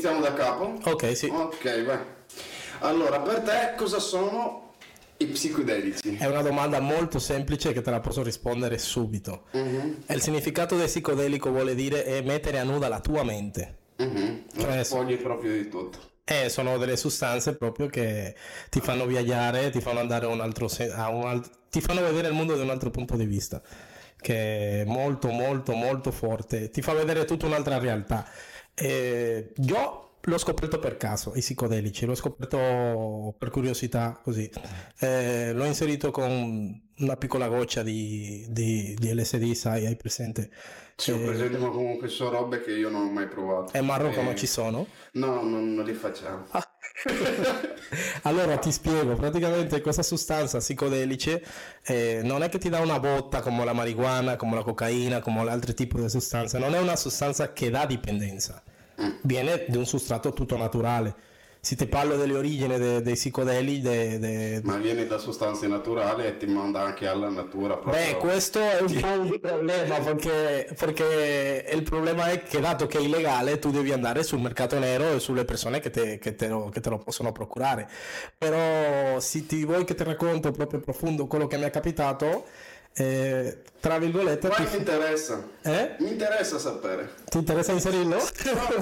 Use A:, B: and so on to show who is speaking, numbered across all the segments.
A: iniziamo da capo?
B: Ok, sì.
A: Ok, vai. Allora, per te cosa sono i psicodelici?
B: È una domanda molto semplice che te la posso rispondere subito. E Il significato del psicodelico vuole dire è mettere a nuda la tua mente.
A: mhm.
B: Cioè,
A: Fogli proprio di tutto.
B: Eh, sono delle sostanze proprio che ti fanno viaggiare, ti fanno andare a un altro se- a un ti fanno vedere il mondo da un altro punto di vista, che è molto, molto, molto forte, ti fa vedere tutta un'altra realtà. Eh, io l'ho scoperto per caso, i psicodelici, l'ho scoperto per curiosità, così. Eh, l'ho inserito con una piccola goccia di, di- di LSD, sai, hai presente?
A: Sì, ho
B: Eh,
A: presente, ma comunque sono robe che io non ho mai provato.
B: E a Marocco
A: Eh,
B: non ci sono?
A: No, non, non li facciamo.
B: Allora ti spiego, praticamente questa sostanza psicodelice eh, non è che ti dà una botta come la marijuana, come la cocaina, come altri tipi di sostanze, non è una sostanza che dà dipendenza, viene di un sostrato tutto naturale. Se ti parlo delle origini de- dei psicodeli, de- de-
A: Ma viene da sostanze naturali e ti manda anche alla natura. Proprio.
B: Beh, questo è un po' un problema perché, perché il problema è che dato che è illegale tu devi andare sul mercato nero e sulle persone che te, che te lo, che te lo possono procurare. Però se ti vuoi che ti racconto proprio profondo quello che mi è capitato, eh, tra virgolette,
A: Poi
B: ti,
A: mi interessa.
B: eh?
A: Mi interessa sapere.
B: ti interessa inserirlo?
A: No,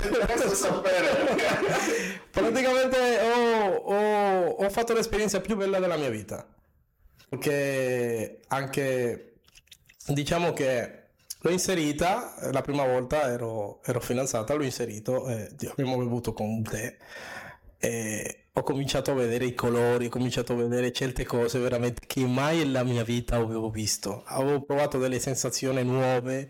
A: mi interessa sapere.
B: Praticamente ho, ho- ho fatto l'esperienza più bella della mia vita. Perché anche diciamo che l'ho inserita eh, la prima volta ero, ero fidanzata, l'ho inserito e abbiamo bevuto con tè e ho cominciato a vedere i colori, ho cominciato a vedere certe cose veramente che mai nella mia vita avevo visto. Avevo provato delle sensazioni nuove,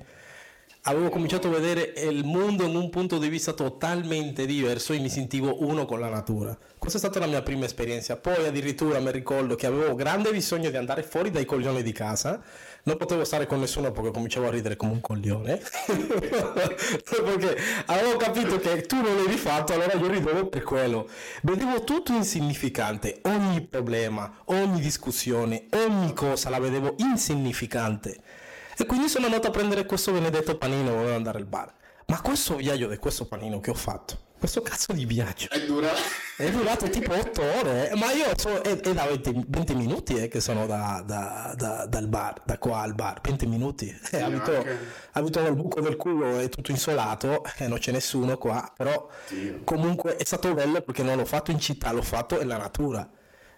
B: avevo cominciato a vedere il mondo in un punto di vista totalmente diverso e mi sentivo uno con la natura. Questa è stata la mia prima esperienza. Poi addirittura mi ricordo che avevo grande bisogno di andare fuori dai coglioni di casa. Non potevo stare con nessuno perché cominciavo a ridere come un coglione. perché avevo capito che tu non l'hai fatto, allora io ridevo per quello. Vedevo tutto insignificante, ogni problema, ogni discussione, ogni cosa la vedevo insignificante. E quindi sono andato a prendere questo benedetto panino, volevo andare al bar. Ma questo viaggio di questo panino che ho fatto, questo cazzo di viaggio,
A: È dura.
B: è durato tipo 8 ore, eh, ma io so, è, è da 20, 20 minuti eh, che sono da, da- da- dal bar, da qua al bar, 20 minuti. Eh, abito,
A: anche.
B: abito nel buco del culo, è tutto insolato, e non c'è nessuno qua, però
A: Sì.
B: comunque è stato bello perché non l'ho fatto in città, l'ho fatto nella natura.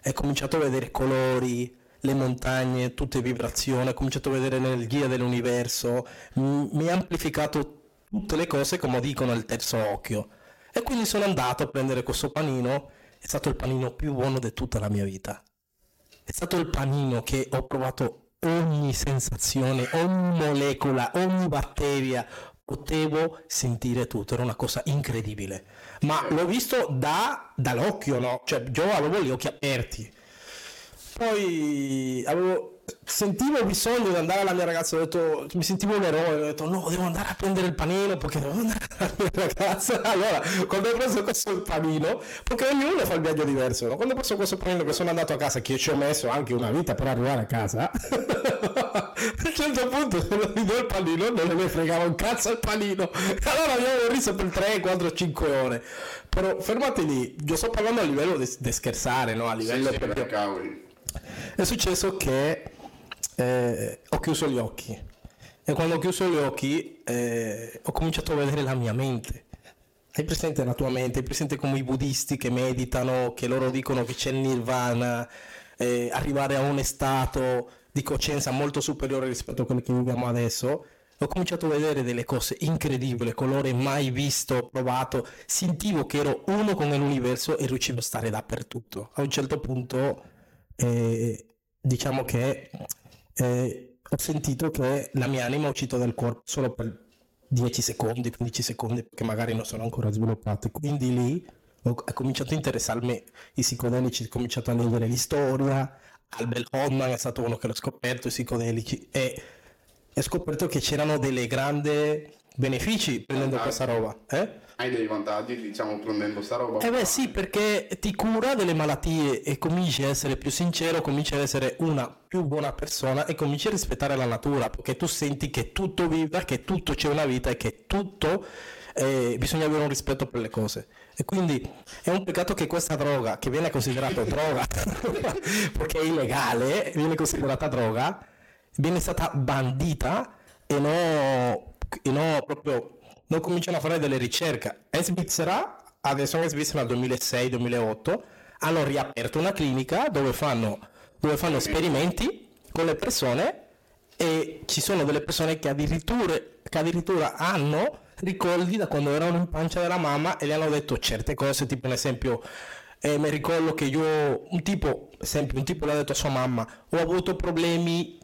B: Ho cominciato a vedere colori, le montagne, tutte vibrazioni, ho cominciato a vedere l'energia dell'universo, mi ha amplificato tutte le cose come dicono il terzo occhio. E quindi sono andato a prendere questo panino, è stato il panino più buono di tutta la mia vita. È stato il panino che ho provato ogni sensazione, ogni molecola, ogni batteria. Potevo sentire tutto, era una cosa incredibile. Ma l'ho visto da, dall'occhio, no? Cioè, io avevo gli occhi aperti. Poi avevo, sentivo il bisogno di andare alla mia ragazza, ho detto, mi sentivo un eroe, ho detto no, devo andare a prendere il panino perché devo andare alla mia ragazza. Allora, quando ho preso questo panino, perché ognuno fa il viaggio diverso, no? Quando ho preso questo panino che sono andato a casa, che ci ho messo anche una vita per arrivare a casa, a un certo punto quando mi do il panino non ne fregava un cazzo il panino. Allora abbiamo riso per 3, 4, 5 ore. Però fermate lì, io sto parlando a livello di scherzare, no? A
A: Sì,
B: livello
A: sì,
B: proprio...
A: cavoli.
B: È successo che eh, ho chiuso gli occhi e quando ho chiuso gli occhi eh, ho cominciato a vedere la mia mente. Hai presente la tua mente? Hai presente come i buddisti che meditano, che loro dicono che c'è il nirvana, eh, arrivare a un stato di coscienza molto superiore rispetto a quello che viviamo adesso? Ho cominciato a vedere delle cose incredibili, colore mai visto, provato. Sentivo che ero uno con l'universo e riuscivo a stare dappertutto. A un certo punto eh, diciamo che eh, ho sentito che la mia anima è uscita dal corpo solo per 10 secondi, 15 secondi, perché magari non sono ancora sviluppate. Quindi lì ho, ho cominciato a interessarmi i psicodelici, ho cominciato a leggere la storia. Albert Hoffman è stato uno che l'ha scoperto, i psicodelici, e ho scoperto che c'erano delle grandi benefici prendendo questa roba. Eh?
A: Hai dei vantaggi, diciamo, prendendo sta roba.
B: Eh beh sì, perché ti cura delle malattie e cominci a essere più sincero, cominci ad essere una più buona persona e cominci a rispettare la natura, perché tu senti che tutto vibra, che tutto c'è una vita e che tutto eh, bisogna avere un rispetto per le cose. E quindi è un peccato che questa droga, che viene considerata droga, perché è illegale, viene considerata droga, viene stata bandita e non e no, proprio non cominciano a fare delle ricerche. In Svizzera, adesso in Svizzera nel 2006-2008, hanno riaperto una clinica dove fanno, dove fanno esperimenti con le persone e ci sono delle persone che addirittura, che addirittura hanno ricordi da quando erano in pancia della mamma e le hanno detto certe cose, tipo un esempio eh, mi ricordo che io, un tipo, esempio, un tipo le ha detto a sua mamma, ho avuto problemi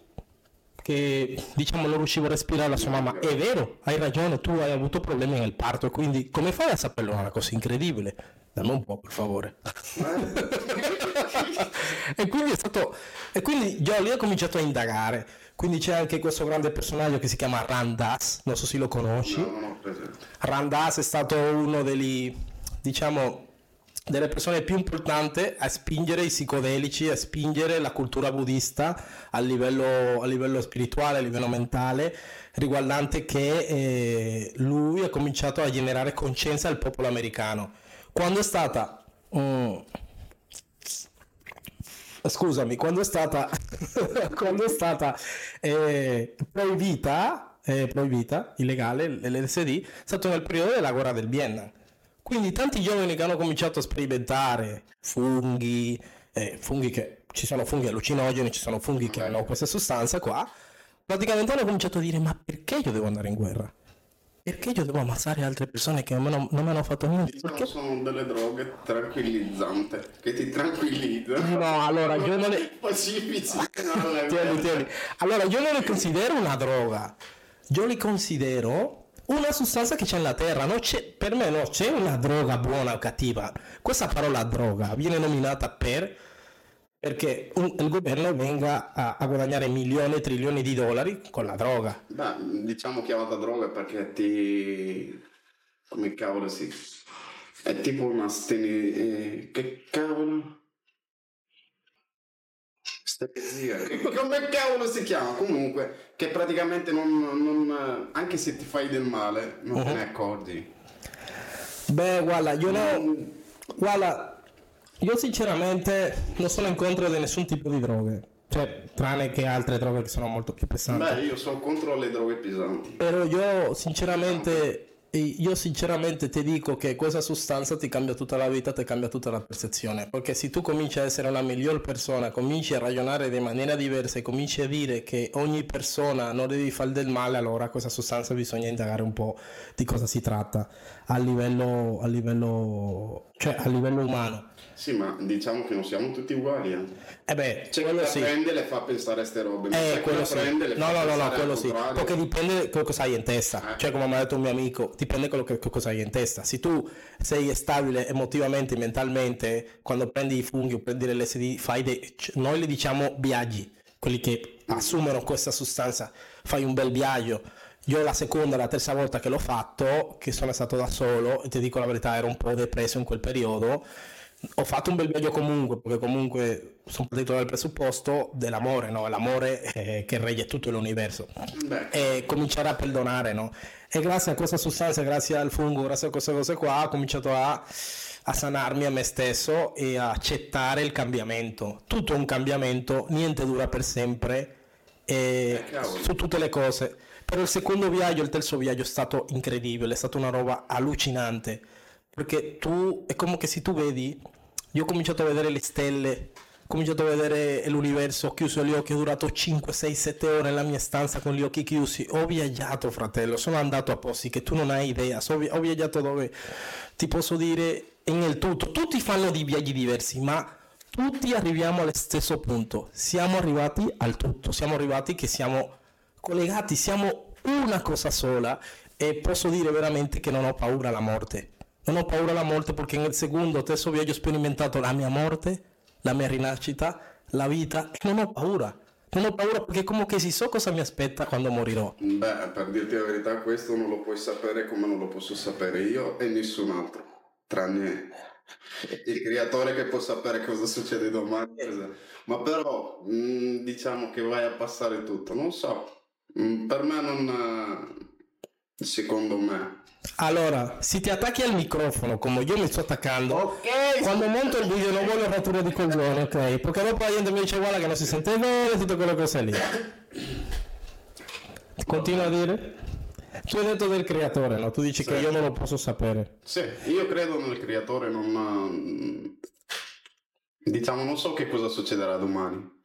B: che diciamo non riuscivo a respirare la sua mamma. È vero, hai ragione, tu hai avuto problemi nel parto, quindi come fai a saperlo? Una cosa incredibile. Dammi un po', per favore. e quindi è stato. E quindi io lì ho cominciato a indagare. Quindi c'è anche questo grande personaggio che si chiama Randas, non so se lo conosci. No, no, Randas è stato uno degli, diciamo, delle persone più importanti a spingere i psicodelici, a spingere la cultura buddista a livello, a livello spirituale, a livello mentale, riguardante che eh, lui ha cominciato a generare coscienza al popolo americano. Quando è stata... Um, scusami, quando è stata, quando è stata eh, proibita, eh, proibita, illegale, l'LSD, è stato nel periodo della guerra del Vietnam quindi tanti giovani che hanno cominciato a sperimentare funghi, eh, funghi che ci sono funghi allucinogeni, ci sono funghi che hanno questa sostanza qua, praticamente hanno cominciato a dire ma perché io devo andare in guerra? Perché io devo ammazzare altre persone che non, non mi hanno fatto niente?
A: Perché sono delle droghe tranquillizzanti che ti tranquillizzano.
B: No, allora io non le...
A: Pacifici.
B: tieni, tieni. Allora io non le considero una droga. Io li considero una sostanza che c'è nella terra. per me non c'è una droga buona o cattiva. Questa parola droga viene nominata per perché un, il governo venga a, a, guadagnare milioni e trilioni di dollari con la droga.
A: Beh, diciamo chiamata droga perché ti... come cavolo si... È tipo una steni... Eh, che cavolo? Steresia. Come cavolo si chiama? Comunque, che praticamente non, non, anche se ti fai del male, non uh-huh. te ne mhm. accorgi.
B: Beh, guarda, io non. Guarda, io sinceramente non sono in contro di nessun tipo di droghe. Cioè, tranne che altre droghe che sono molto più pesanti.
A: Beh, io sono contro le droghe pesanti.
B: Però io sinceramente io sinceramente ti dico che questa sostanza ti cambia tutta la vita, ti cambia tutta la percezione, perché se tu cominci a essere una miglior persona, cominci a ragionare in maniera diversa e cominci a dire che ogni persona non devi fare del male, allora questa sostanza bisogna indagare un po' di cosa si tratta a livello, a livello, cioè a livello umano.
A: Sì, ma diciamo che non siamo tutti uguali. Eh,
B: eh beh,
A: chi la sì. prende le fa pensare a ste robe.
B: Eh, quello sì. Prende, no, no, no, no, quello sì. Perché dipende da quello che hai in testa. Eh. Cioè, come mi ha detto un mio amico, dipende da quello che cosa hai in testa. Se tu sei stabile emotivamente, mentalmente, quando prendi i funghi o prendi l'LSD, fai dei... Noi li diciamo viaggi, quelli che assumono questa sostanza. Fai un bel viaggio. Io la seconda, la terza volta che l'ho fatto, che sono stato da solo, e ti dico la verità, ero un po' depresso in quel periodo ho fatto un bel viaggio comunque, perché comunque sono partito dal presupposto dell'amore, no? L'amore eh, che regge tutto l'universo. Beh. E cominciare a perdonare, no? E grazie a questa sostanza, grazie al fungo, grazie a queste cose qua, ho cominciato a, a sanarmi a me stesso e a accettare il cambiamento. Tutto un cambiamento, niente dura per sempre, eh, su tutte le cose. Però il secondo viaggio, il terzo viaggio è stato incredibile, è stata una roba allucinante perché tu, è come che se tu vedi, io ho cominciato a vedere le stelle, ho cominciato a vedere l'universo, ho chiuso gli occhi, ho durato 5, 6, 7 ore nella mia stanza con gli occhi chiusi, ho viaggiato fratello, sono andato a posti che tu non hai idea, so, ho viaggiato dove ti posso dire nel tutto, tutti fanno di viaggi diversi, ma tutti arriviamo allo stesso punto, siamo arrivati al tutto, siamo arrivati che siamo collegati, siamo una cosa sola e posso dire veramente che non ho paura alla morte non ho paura della morte perché nel secondo, terzo viaggio ho sperimentato la mia morte, la mia rinascita, la vita e non ho paura. Non ho paura perché comunque si so cosa mi aspetta quando morirò.
A: Beh, per dirti la verità, questo non lo puoi sapere come non lo posso sapere io e nessun altro, tranne il creatore che può sapere cosa succede domani. Ma però, mm, diciamo che vai a passare tutto, non so. Mm, per me non Secondo me.
B: Allora, se ti attacchi al microfono come io mi sto attaccando, ok. Quando monto il video non voglio rotture di coglione, ok? Perché dopo la gente mi dice guarda che non si sente bene, tutto quello che sei lì. Continua a dire? Tu hai detto del creatore, no? Tu dici sì. che io non lo posso sapere.
A: Sì, io credo nel creatore, non... Diciamo, non so che cosa succederà domani.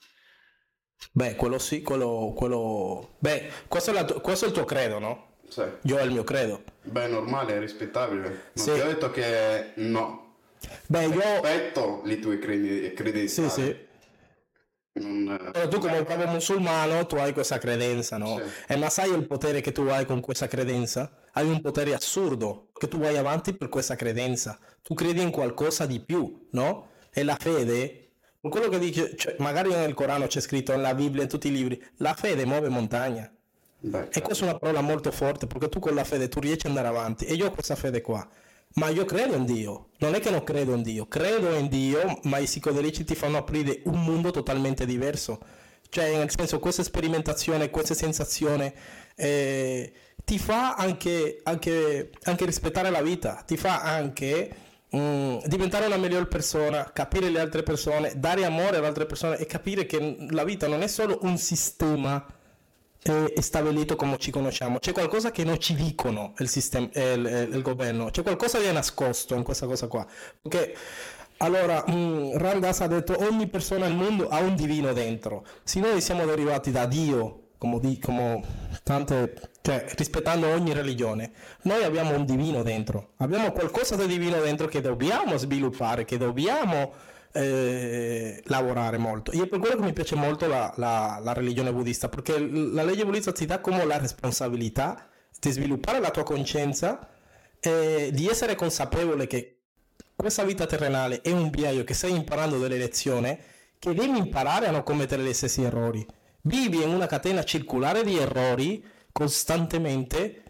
B: Beh, quello sì, quello... quello... Beh, questo è, la... questo è il tuo credo, no?
A: Sì.
B: Io ho il mio credo.
A: Beh, normale, è rispettabile. Non sì. ti ho detto che no.
B: Beh, io...
A: Rispetto le tue credi- credenze.
B: Sì, sì. Non... Però tu come bravo musulmano tu hai questa credenza, no? Sì. E ma sai il potere che tu hai con questa credenza? Hai un potere assurdo, che tu vai avanti per questa credenza. Tu credi in qualcosa di più, no? E la fede, quello che dice, cioè, magari nel Corano c'è scritto, nella Bibbia, in tutti i libri, la fede muove montagna. Beh, e questa è una parola molto forte, perché tu con la fede tu riesci ad andare avanti. E io ho questa fede qua. Ma io credo in Dio, non è che non credo in Dio, credo in Dio, ma i psicodelici ti fanno aprire un mondo totalmente diverso. Cioè, nel senso, questa sperimentazione, questa sensazione eh, ti fa anche, anche, anche, rispettare la vita, ti fa anche mh, mm, diventare una miglior persona, capire le altre persone, dare amore alle altre persone e capire che la vita non è solo un sistema è, stabilito come ci conosciamo. C'è qualcosa che non ci dicono il, sistema, il, il governo, c'è qualcosa di nascosto in questa cosa qua. Perché allora, mm, Randas ha detto ogni persona al mondo ha un divino dentro. Se noi siamo derivati da Dio, come, di, tante, cioè rispettando ogni religione, noi abbiamo un divino dentro. Abbiamo qualcosa di divino dentro che dobbiamo sviluppare, che dobbiamo eh, lavorare molto. E per quello che mi piace molto la, la, la religione buddista, perché la legge buddista ti dà come la responsabilità di sviluppare la tua coscienza e di essere consapevole che questa vita terrenale è un viaggio che stai imparando delle lezioni che devi imparare a non commettere gli stessi errori. Vivi in una catena circolare di errori costantemente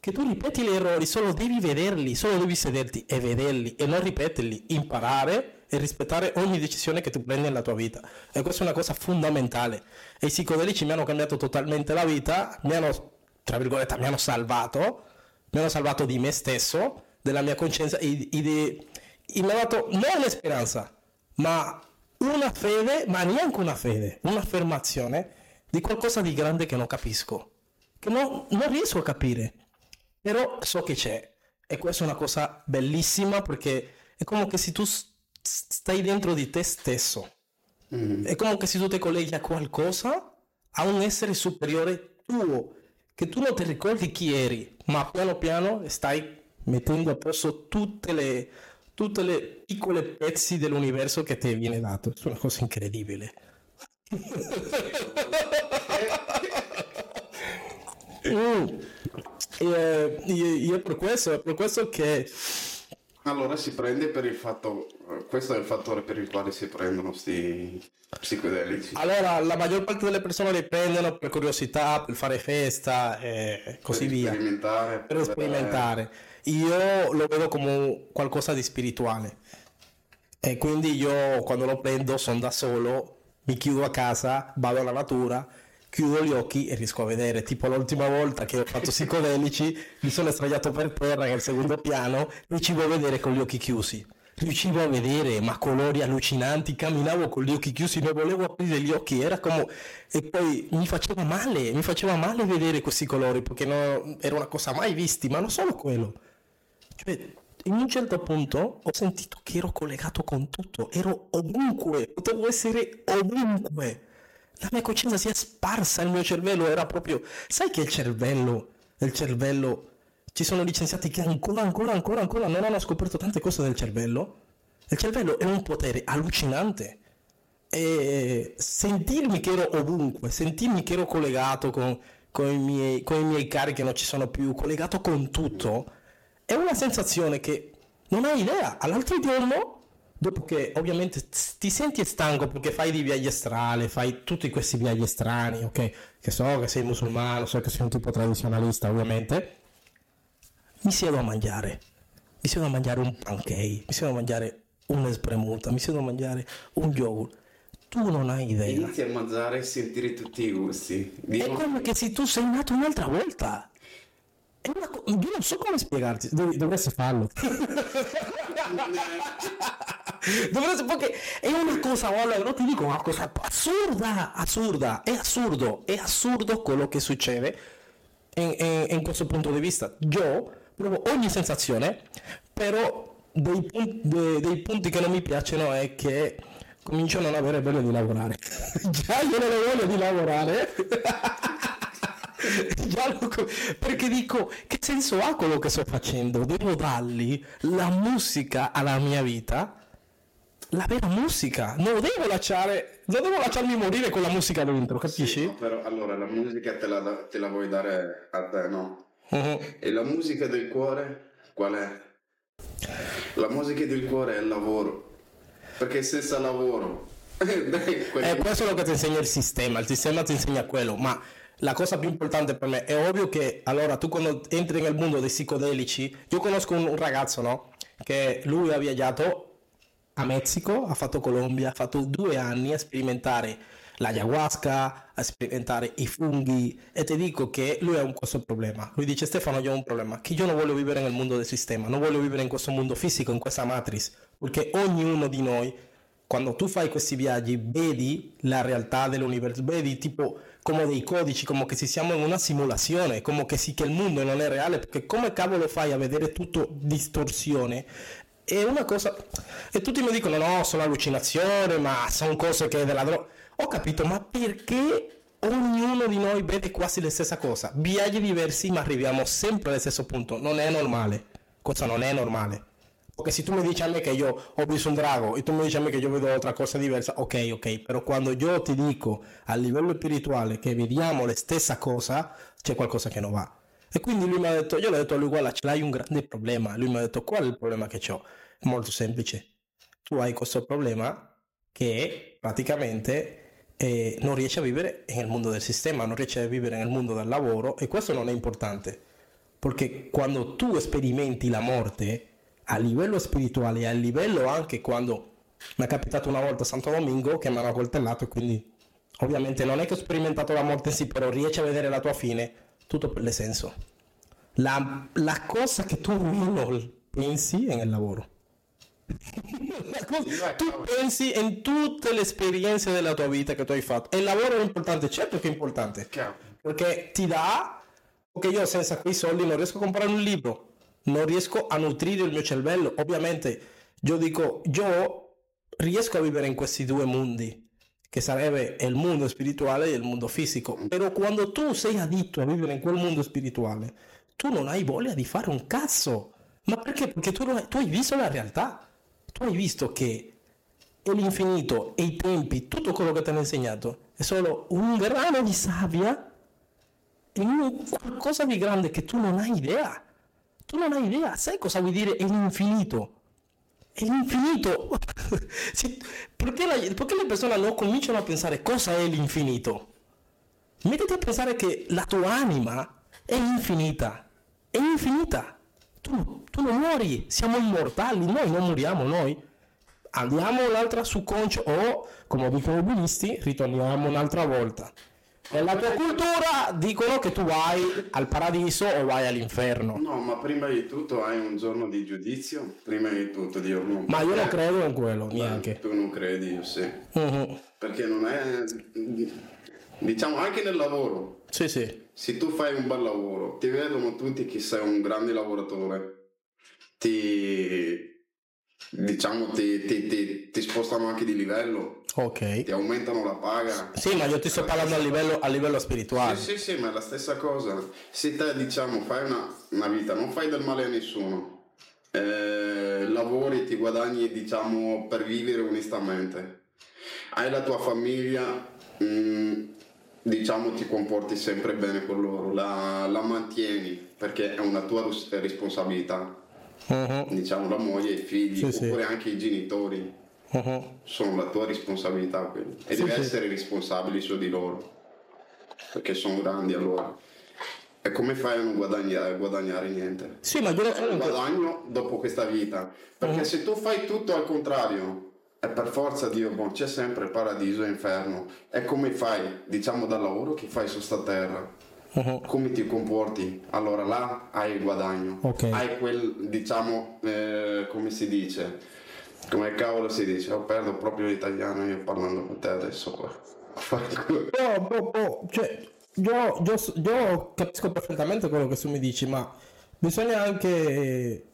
B: che tu ripeti gli errori, solo devi vederli, solo devi sederti e vederli e non ripeterli, imparare e rispettare ogni decisione che tu prendi nella tua vita. E questa è una cosa fondamentale. E i psicodelici mi hanno cambiato totalmente la vita, mi hanno, tra virgolette, mi hanno salvato, mi hanno salvato di me stesso, della mia coscienza e, e, e, e mi hanno dato non una speranza, ma una fede, ma neanche una fede, un'affermazione di qualcosa di grande che non capisco, che non, non riesco a capire, però so che c'è. E questa è una cosa bellissima perché è come che se tu stai dentro di te stesso. Mm. È come se tu ti colleghi a qualcosa, a un essere superiore tuo, che tu non ti ricordi chi eri, ma piano piano stai mettendo a posto tutte le, tutte le piccole pezzi dell'universo che ti viene dato. È una cosa incredibile. mm. e, e, e per questo, è per questo che
A: allora si prende per il fatto, questo è il fattore per il quale si prendono questi psichedelici.
B: Allora, la maggior parte delle persone li prendono per curiosità, per fare festa e così
A: per
B: via.
A: Sperimentare,
B: per, per sperimentare. Io lo vedo come qualcosa di spirituale. E quindi io quando lo prendo sono da solo, mi chiudo a casa, vado alla natura chiudo gli occhi e riesco a vedere. Tipo l'ultima volta che ho fatto psicodelici, mi sono sdraiato per terra nel secondo piano, riuscivo a vedere con gli occhi chiusi. Riuscivo a vedere, ma colori allucinanti, camminavo con gli occhi chiusi, non volevo aprire gli occhi, era come... E poi mi faceva male, mi faceva male vedere questi colori, perché no, era una cosa mai vista, ma non solo quello. Cioè, in un certo punto ho sentito che ero collegato con tutto, ero ovunque, potevo essere ovunque la mia coscienza si è sparsa, il mio cervello era proprio... Sai che il cervello, il cervello, ci sono licenziati che ancora, ancora, ancora, ancora non hanno scoperto tante cose del cervello? Il cervello è un potere allucinante. E sentirmi che ero ovunque, sentirmi che ero collegato con, con, i, miei, con i miei cari che non ci sono più, collegato con tutto, è una sensazione che non hai idea. All'altro giorno dopo che ovviamente ti senti stanco perché fai dei viaggi astrali, fai tutti questi viaggi strani, ok? Che so che sei musulmano, so che sei un tipo tradizionalista, ovviamente. Mi siedo a mangiare. Mi siedo a mangiare un pancake, mi siedo a mangiare una spremuta, mi siedo a mangiare un yogurt. Tu non hai idea.
A: Inizi a mangiare e sentire tutti i gusti.
B: È come che se tu sei nato un'altra volta. co- io non so come spiegarti, dov- dovresti farlo. perché è una cosa, guarda, non ti dico una cosa assurda, assurda, è assurdo, è assurdo quello che succede in, in- in questo punto di vista. Io provo ogni sensazione, però dei, pun- de- dei punti che non mi piacciono è che comincio a non avere voglia di lavorare. Già io non ho voglia di lavorare. Perché dico che senso ha quello che sto facendo? Devo dargli la musica alla mia vita, la vera musica. Non devo lasciare, non devo lasciarmi morire con la musica dentro, capisci?
A: Sì, no, però allora la musica te la, te la vuoi dare a te, no?
B: Mhm.
A: E la musica del cuore qual è? La musica del cuore è il lavoro. Perché senza lavoro... quelli-
B: Eh, questo è quello che ti insegna il sistema, il sistema ti insegna quello, ma la cosa più importante per me è ovvio che allora tu quando entri nel mondo dei psicodelici, io conosco un, un ragazzo, no? Che lui ha viaggiato a Messico, ha fatto Colombia, ha fatto due anni a sperimentare l'ayahuasca, a sperimentare i funghi e ti dico che lui ha un questo problema. Lui dice Stefano, io ho un problema, che io non voglio vivere nel mondo del sistema, non voglio vivere in questo mondo fisico, in questa matrix, perché ognuno di noi quando tu fai questi viaggi vedi la realtà dell'universo, vedi tipo come dei codici, come che si siamo in una simulazione, come che sì che il mondo non è reale, perché come cavolo fai a vedere tutto distorsione? È una cosa... E tutti mi dicono no, sono allucinazioni, ma sono cose che è della droga. Ho capito, ma perché ognuno di noi vede quasi la stessa cosa? Viaggi diversi, ma arriviamo sempre allo stesso punto. Non è normale. Cosa non è normale? Perché se tu mi dici a me che io ho visto un drago e tu mi dici a me che io vedo altra cosa diversa, ok, ok, però quando io ti dico a livello spirituale che vediamo la stessa cosa, c'è qualcosa che non va. E quindi lui mi ha detto, io le ho detto a lui, guarda, ce l'hai un grande problema. Lui mi ha detto, qual è il problema che ho? È molto semplice. Tu hai questo problema che praticamente eh, non riesci a vivere nel mondo del sistema, non riesci a vivere nel mondo del lavoro e questo non è importante. Perché quando tu sperimenti la morte a livello spirituale e a livello anche quando mi è capitato una volta a Santo Domingo che mi hanno coltellato e quindi ovviamente non è che ho sperimentato la morte sì, però riesci a vedere la tua fine, tutto per senso. La, la cosa che tu meno pensi è nel lavoro. Tu pensi in tutte le esperienze della tua vita che tu hai fatto. E il lavoro è importante, certo che è importante
A: Chiaro.
B: perché ti dà che io senza quei soldi non riesco a comprare un libro non riesco a nutrire il mio cervello ovviamente io dico io riesco a vivere in questi due mondi che sarebbe il mondo spirituale e il mondo fisico però quando tu sei additto a vivere in quel mondo spirituale tu non hai voglia di fare un cazzo ma perché? perché tu, hai, tu hai visto la realtà tu hai visto che l'infinito e i tempi, tutto quello che ti hanno insegnato è solo un grano di sabbia in un qualcosa di grande che tu non hai idea. Tu non hai idea, sai cosa vuol dire l'infinito? È l'infinito. Perché, la- perché le persone non cominciano a pensare cosa è l'infinito? Mettiti a pensare che la tua anima è infinita. È infinita. Tu, tu non muori, siamo immortali, noi non moriamo, noi andiamo un'altra su concio o, come dicono i buddisti, ritorniamo un'altra volta. Nella tua cultura dicono che tu vai al paradiso o vai all'inferno.
A: No, ma prima di tutto hai un giorno di giudizio. Prima di tutto, Dio non.
B: Ma io non credo in quello, neanche.
A: Tu non credi, io sì.
B: Mhm.
A: Perché non è. Diciamo anche nel lavoro.
B: Sì, sì.
A: Se tu fai un bel lavoro, ti vedono tutti che sei un grande lavoratore, ti. Diciamo, ti, ti- ti- ti spostano anche di livello,
B: Ok.
A: ti aumentano la paga.
B: Sì, ma io ti sto parlando a livello, a livello spirituale.
A: Sì, sì, sì, ma è la stessa cosa. Se te, diciamo, fai una, una vita, non fai del male a nessuno, eh, lavori, ti guadagni, diciamo, per vivere onestamente, hai la tua famiglia, mm, diciamo, ti comporti sempre bene con loro, la, la mantieni perché è una tua responsabilità,
B: Mhm,
A: diciamo, la moglie, i figli,
B: Sì, sì.
A: oppure anche i genitori
B: mhm.
A: sono la tua responsabilità quelli. e
B: Sì,
A: devi
B: sì.
A: essere responsabile su di loro perché sono grandi allora e come fai a non guadagnare, guadagnare niente
B: Sì, ma io credo
A: un guadagno dopo questa vita perché
B: Mm.
A: se tu fai tutto al contrario è per forza Dio boh, c'è sempre paradiso e inferno e come fai diciamo dal lavoro che fai su sta terra
B: Mhm.
A: come ti comporti, allora là hai il guadagno.
B: Ok.
A: Hai quel, diciamo, eh, come si dice, come cavolo si dice, oh, perdo proprio l'italiano io parlando con te adesso qua. Fanculo.
B: No, boh, boh, cioè, io, io- io capisco perfettamente quello che tu mi dici, ma bisogna anche...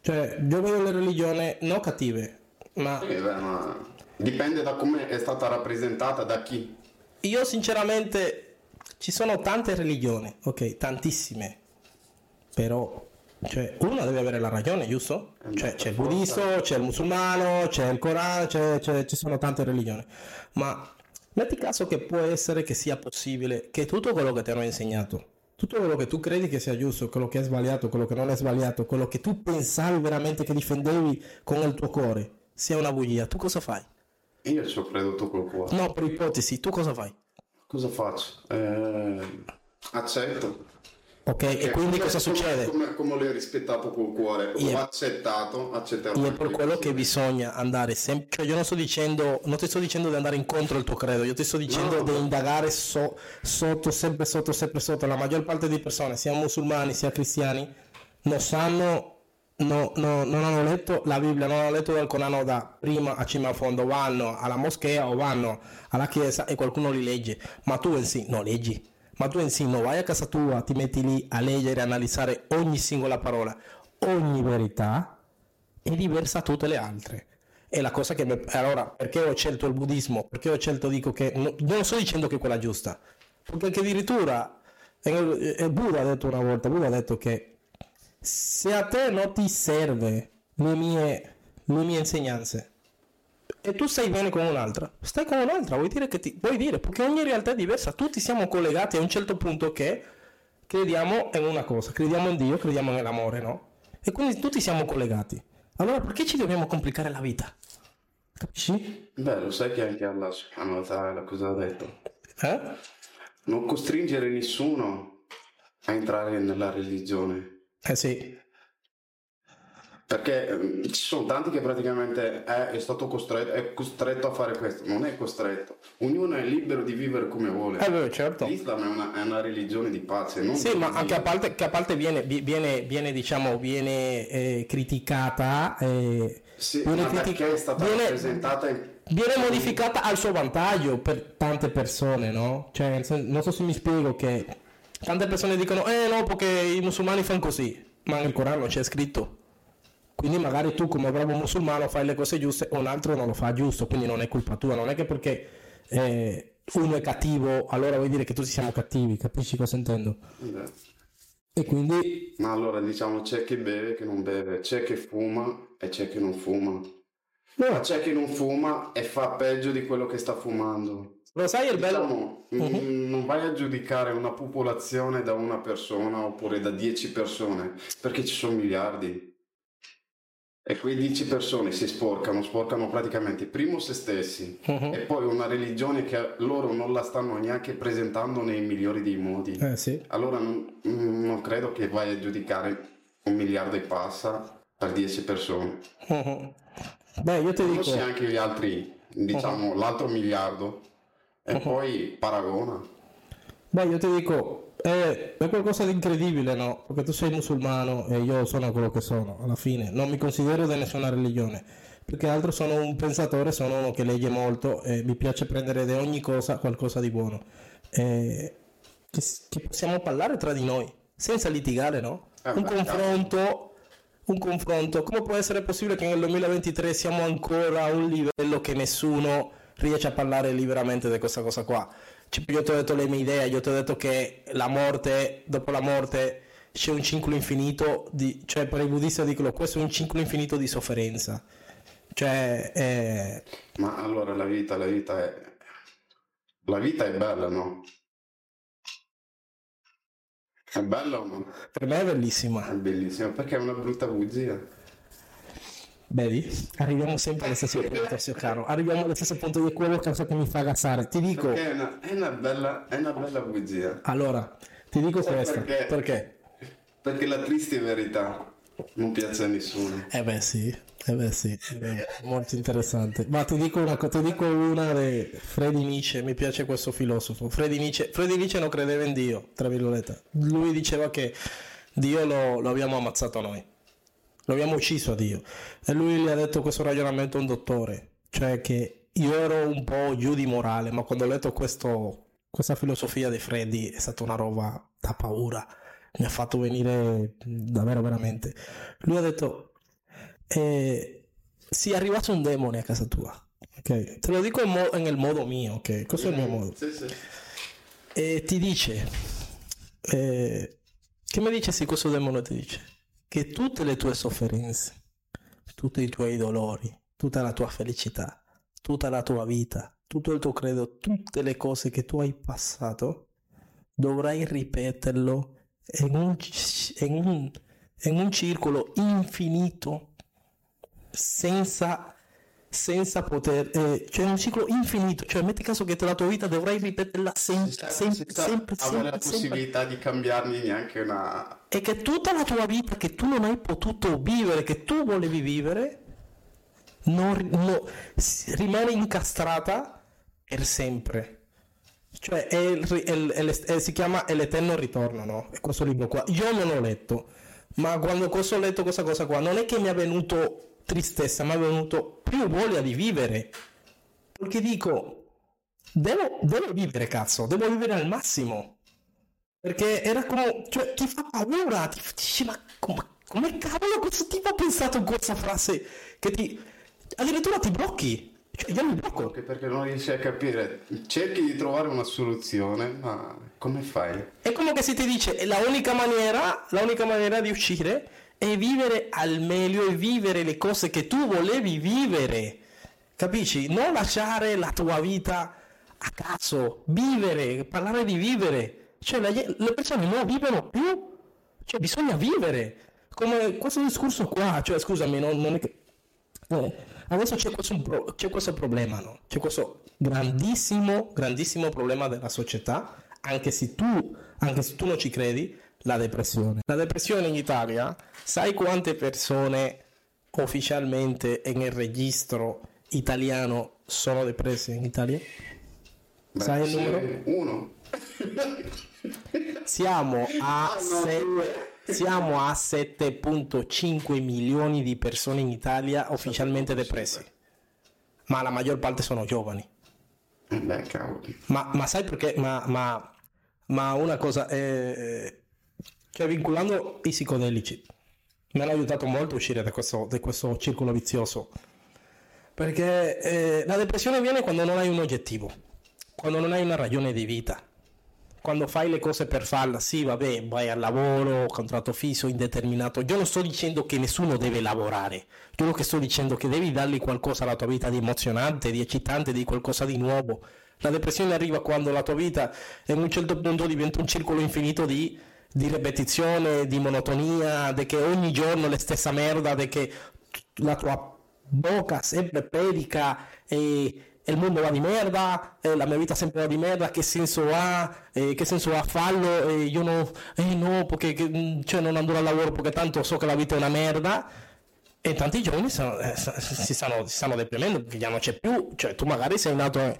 B: Cioè, io vedo le religioni non cattive, ma
A: Eh, beh, ma dipende da come è stata rappresentata da chi.
B: io sinceramente ci sono tante religioni, ok, tantissime, però cioè, una deve avere la ragione, giusto? Cioè, c'è il buddismo, c'è il musulmano, c'è il Corano, c'è- c'è- ci sono tante religioni, ma metti caso che può essere che sia possibile che tutto quello che ti hanno insegnato, tutto quello che tu credi che sia giusto, quello che è sbagliato, quello che non è sbagliato, quello che tu pensavi veramente che difendevi con il tuo cuore, sia una bugia, tu cosa fai?
A: Io ci ho creduto col cuore.
B: No, per ipotesi, tu cosa fai?
A: Cosa faccio? Eh, accetto.
B: Ok, e quindi cosa
A: come-
B: succede?
A: Come, come l'ho rispettato col cuore, ho accettato, accetterò. Anche
B: per quello che bisogna andare sempre, cioè io non sto dicendo, non ti sto dicendo di andare incontro al tuo credo, io ti sto dicendo
A: No.
B: di indagare so- sotto, sempre sotto, sempre sotto. La maggior parte di persone, sia musulmani sia cristiani, non sanno, no- no- non hanno letto la Bibbia, non hanno letto dal Corano da prima a cima a fondo, vanno alla moschea o vanno alla chiesa e qualcuno li legge, ma tu in sì non leggi. Ma tu in sì non vai a casa tua, ti metti lì a leggere, a analizzare ogni singola parola, ogni verità è diversa da tutte le altre. È la cosa che allora perché ho scelto il buddismo? Perché ho scelto dico che no- non sto dicendo che è quella giusta, perché addirittura eh, eh, Buddha ha detto una volta, Buddha ha detto che se a te non ti serve le mie, le mie insegnanze e tu stai bene con un'altra, stai con un'altra, vuoi dire che ti vuoi dire perché ogni realtà è diversa, tutti siamo collegati a un certo punto che crediamo in una cosa, crediamo in Dio, crediamo nell'amore, no? E quindi tutti siamo collegati. Allora perché ci dobbiamo complicare la vita? Capisci?
A: Beh, lo sai che anche Allah subhanahu wa ta'ala cosa ha detto?
B: Eh?
A: Non costringere nessuno a entrare nella religione.
B: Eh sì.
A: Perché ehm, ci sono tanti che praticamente è, è stato costretto, è costretto a fare questo. Non è costretto. Ognuno è libero di vivere come vuole.
B: Eh beh, certo.
A: L'Islam è una, è una religione di pace. Non
B: Sì, ma anche a parte, che a parte viene, vi- viene, viene, diciamo, viene eh, criticata, eh,
A: Sì,
B: viene,
A: ma
B: critic-
A: perché è stata
B: viene-
A: rappresentata in...
B: viene modificata al suo vantaggio per tante persone, no? Cioè, non so se mi spiego che tante persone dicono, eh no, perché i musulmani fanno così, ma nel Corano c'è scritto. Quindi magari tu come bravo musulmano fai le cose giuste un altro non lo fa giusto, quindi non è colpa tua, non è che perché eh, uno è cattivo, allora vuol dire che tutti siamo cattivi, capisci cosa intendo? E quindi
A: Ma allora diciamo c'è chi beve e chi non beve, c'è chi fuma e c'è chi non fuma. Ma c'è chi non fuma e fa peggio di quello che sta fumando.
B: Lo sai il bello?
A: Diciamo, mm, non vai a giudicare una popolazione da una persona oppure da 10 persone, perché ci sono miliardi. E quei 10 persone si sporcano, sporcano praticamente primo se stessi
B: Mhm.
A: e poi una religione che loro non la stanno neanche presentando nei migliori dei modi.
B: Eh sì.
A: Allora non, non credo che vai a giudicare un miliardo e passa per 10 persone.
B: Mhm. Beh, io ti dico,
A: Conosci anche gli altri, diciamo, l'altro miliardo e poi paragona.
B: beh, io ti dico, è, è qualcosa di incredibile, no? Perché tu sei musulmano e io sono quello che sono, alla fine. Non mi considero di nessuna religione. Più che altro sono un pensatore, sono uno che legge molto e mi piace prendere da ogni cosa qualcosa di buono. E che, che possiamo parlare tra di noi, senza litigare, no?
A: Eh,
B: un
A: beh,
B: confronto un confronto. Come può essere possibile che nel 2023 siamo ancora a un livello che nessuno riesce a parlare liberamente di questa cosa qua? Cioè, io ti ho detto le mie idee, io ti ho detto che la morte, dopo la morte c'è un ciclo infinito, di, cioè per i buddisti dicono questo è un ciclo infinito di sofferenza. Cioè, eh,
A: Ma allora la vita, la vita è... La vita è bella, no? È bella o no?
B: per me è bellissima.
A: È bellissima perché è una brutta bugia.
B: Vedi? Arriviamo sempre allo stesso punto, caro. Arriviamo allo stesso punto di quello cosa che mi fa gassare. Ti dico,
A: Perché è una, è una bella, è una bella bugia.
B: allora, ti dico
A: Sai
B: questo.
A: perché?
B: Perché?
A: Perché la triste verità Non piace a nessuno.
B: Eh beh sì, eh beh sì, è molto interessante. Ma ti dico una, ti dico una di Freddy Nietzsche, mi piace questo filosofo. Freddy Nietzsche, Freddy Nietzsche non credeva in Dio, tra virgolette. Lui diceva che Dio lo, lo abbiamo ammazzato noi, lo abbiamo ucciso a Dio. E lui gli ha detto questo ragionamento a un dottore, cioè che io ero un po' giù di morale, ma quando ho letto questo, questa filosofia di Freddy è stata una roba da paura mi ha fatto venire davvero veramente. Lui ha detto, eh, sì, è arrivato un demone a casa tua. Ok, te lo dico in mo- nel modo mio, ok? Questo è il mio modo.
A: Sì, sì.
B: E ti dice, eh, che mi dice se questo demone ti dice? Che tutte le tue sofferenze, tutti i tuoi dolori, tutta la tua felicità, tutta la tua vita, tutto il tuo credo, tutte le cose che tu hai passato, dovrai ripeterlo in un, in un, in un circolo infinito senza, senza poter eh, cioè un ciclo infinito cioè metti caso che la tua vita dovrai ripeterla sempre
A: Senza-
B: sempre
A: senza
B: sempre
A: avere la
B: sempre, sempre
A: possibilità di cambiarmi neanche una...
B: e che tutta la tua vita che tu non hai potuto vivere, che tu volevi vivere, non, no- rimane incastrata per sempre. Cioè, è il è il- è è- si chiama È l'Eterno Ritorno, no? È questo libro qua. Io non l'ho letto, ma quando ho letto questa cosa qua, non è che mi è venuto tristezza, ma è venuto più voglia di vivere. Perché dico, devo, devo vivere, cazzo, devo vivere al massimo. Perché era come, cioè, ti fa paura, ti ti dici, ma come, come cavolo questo tipo ha pensato questa frase che ti, addirittura ti blocchi, cioè io mi blocco.
A: Anche perché non riesci a capire. Cerchi di trovare una soluzione, ma come fai?
B: È come che si ti dice, "E la unica maniera, la unica maniera di uscire è vivere al meglio e vivere le cose che tu volevi vivere, capisci? Non lasciare la tua vita a caso, vivere, parlare di vivere. Cioè la ge- le persone non vivono più, cioè bisogna vivere. Come questo discorso qua, cioè scusami, non, non è che... eh, adesso c'è questo, c'è questo problema, no? C'è questo grandissimo, grandissimo problema della società, anche se tu, anche se tu non ci credi, la depressione. La depressione in Italia, sai quante persone ufficialmente nel registro italiano sono depresse in Italia?
A: Beh,
B: Sai il numero?
A: Uno.
B: Siamo a,
A: Ah, no,
B: se- siamo a 7.5 milioni di persone in Italia ufficialmente depresse, ma la maggior parte sono giovani.
A: Beh, cavoli.
B: Ma, ma sai perché? Ma, ma- ma una cosa, eh, cioè vincolando i psicodelici, mi hanno aiutato molto a uscire da questo, da questo circolo vizioso. Perché eh, la depressione viene quando non hai un oggettivo, quando non hai una ragione di vita, quando fai le cose per farla. Sì, vabbè, vai al lavoro, contratto fisso, indeterminato. Io non sto dicendo che nessuno deve lavorare, io che sto dicendo che devi dargli qualcosa alla tua vita di emozionante, di eccitante, di qualcosa di nuovo. La depressione arriva quando la tua vita in un certo punto diventa un circolo infinito di, di ripetizione, di monotonia, di che ogni giorno le stessa merda, di che la tua bocca sempre predica e, e il mondo va di merda, e la mia vita sempre va di merda, che senso ha, Eh, che senso ha farlo, e io no, eh no, perché mm, cioè non andrò al lavoro perché tanto so che la vita è una merda. E tanti giovani eh, si, stanno, si stanno deprimendo perché già non c'è più. Cioè, tu magari sei nato eh,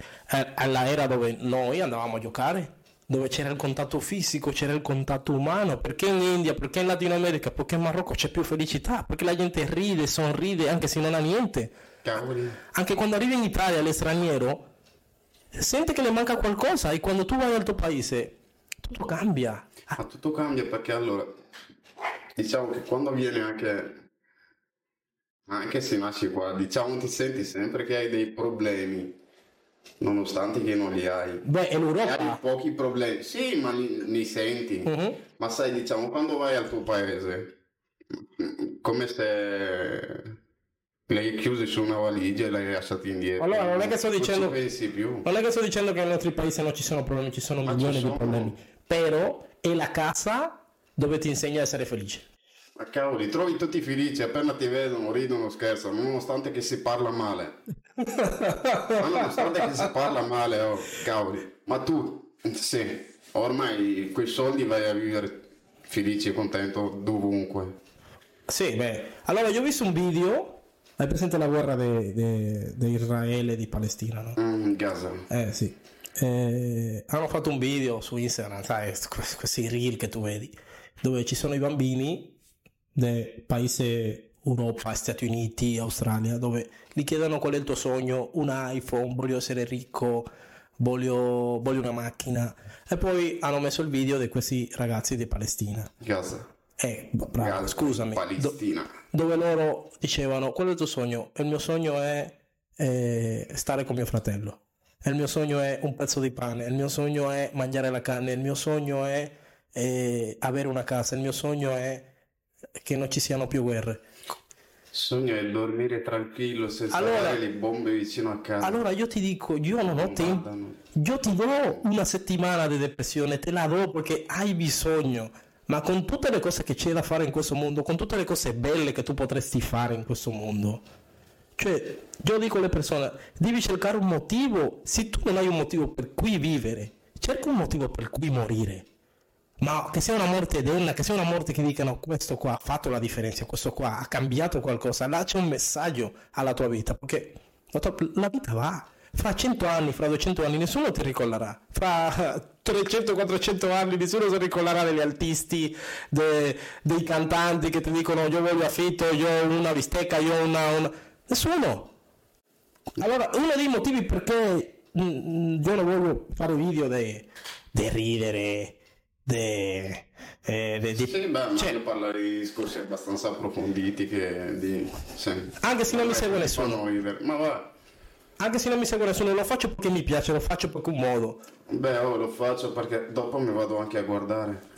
B: alla era dove noi andavamo a giocare, dove c'era il contatto fisico, c'era il contatto umano. Perché in India, perché in Latino America, perché in Marocco c'è più felicità, perché la gente ride, sorride anche se non ha niente.
A: Cavoli.
B: Anche quando arrivi in Italia l'estraniero sente che le manca qualcosa e quando tu vai al tuo paese tutto cambia.
A: Ma tutto cambia perché allora, diciamo che quando viene anche, anche se nasci qua, diciamo ti senti sempre che hai dei problemi, nonostante che non li hai.
B: Beh, è
A: Hai
B: l'Europa.
A: pochi problemi, sì, ma li, li senti.
B: Mhm.
A: Ma sai, diciamo, quando vai al tuo paese, come se l'hai chiuso su una valigia e l'hai lasciato indietro.
B: Allora, non è che sto dicendo-
A: pensi più.
B: Non è che sto dicendo che nei nostri paesi non ci sono problemi, ci sono
A: Ma
B: milioni
A: ci
B: di
A: sono.
B: problemi. Però è la casa dove ti insegna a essere felice.
A: Ma cavoli, trovi tutti felici, appena ti vedono, ridono, scherzano, nonostante che si parla male. Ma nonostante che si parla male, oh, cavoli. Ma tu, sì, ormai quei soldi vai a vivere felice e contento dovunque.
B: Sì, beh. Allora, io ho visto un video. Hai presente la guerra di Israele e di Palestina, no?
A: Mm, Gaza.
B: Eh, sì. Eh, hanno fatto un video su Instagram, sai, questi reel che tu vedi, dove ci sono i bambini del paese Europa, Stati Uniti, Australia, dove gli chiedono qual è il tuo sogno, un iPhone, voglio essere ricco, voglio, voglio una macchina. E poi hanno messo il video di questi ragazzi di Palestina.
A: Gaza.
B: Eh, bravo,
A: Gaza,
B: scusami.
A: Palestina.
B: Do- dove loro dicevano, qual è il tuo sogno? Il mio sogno è eh, stare con mio fratello. Il mio sogno è un pezzo di pane. Il mio sogno è mangiare la carne. Il mio sogno è eh, avere una casa. Il mio sogno è che non ci siano più guerre.
A: Sogno è dormire tranquillo senza
B: Allora-
A: le bombe vicino a casa.
B: Allora io ti dico, io non ho tempo. Io ti do una settimana di depressione, te la do perché hai bisogno. Ma con tutte le cose che c'è da fare in questo mondo, con tutte le cose belle che tu potresti fare in questo mondo, cioè, io dico alle persone, devi cercare un motivo. Se tu non hai un motivo per cui vivere, cerca un motivo per cui morire. Ma che sia una morte degna, che sia una morte che dicano questo qua ha fatto la differenza, questo qua ha cambiato qualcosa, là c'è un messaggio alla tua vita, perché la, tua- la vita va. Fra 100 anni, fra 200 anni, nessuno ti ricorderà. Fra 300-400 anni, nessuno si ricorderà degli artisti, de- dei cantanti che ti dicono io voglio affitto, io ho una bistecca, io ho una... una... Nessuno. Allora, uno dei motivi perché mm, mm, io non voglio fare video di ridere, di...
A: Sì, beh,
B: cioè,
A: parlare di discorsi abbastanza approfonditi che di... sì.
B: anche se non mi segue nessuno.
A: Ma va,
B: anche se non mi segue nessuno, lo faccio perché mi piace, lo faccio perché un modo.
A: beh, oh, lo faccio perché dopo mi vado anche a guardare.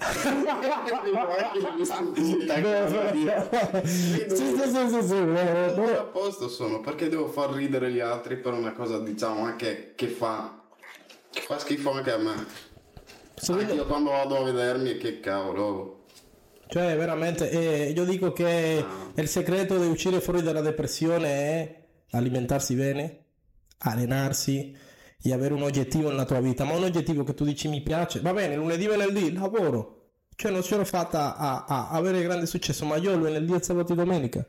B: sì, sì, sì, sì, eh, eh,
A: a posto sono perché devo far ridere gli altri per una cosa diciamo anche che fa che fa schifo anche a me
B: secondo-
A: anche io quando vado a vedermi che cavolo
B: Cioè, veramente, eh, io dico che il segreto di uscire fuori dalla depressione è alimentarsi bene, allenarsi e avere un oggettivo nella tua vita. Ma un oggettivo che tu dici mi piace, va bene, lunedì, venerdì, lavoro. Cioè, non sono fatta a, a avere grande successo, ma io lunedì, sabato e domenica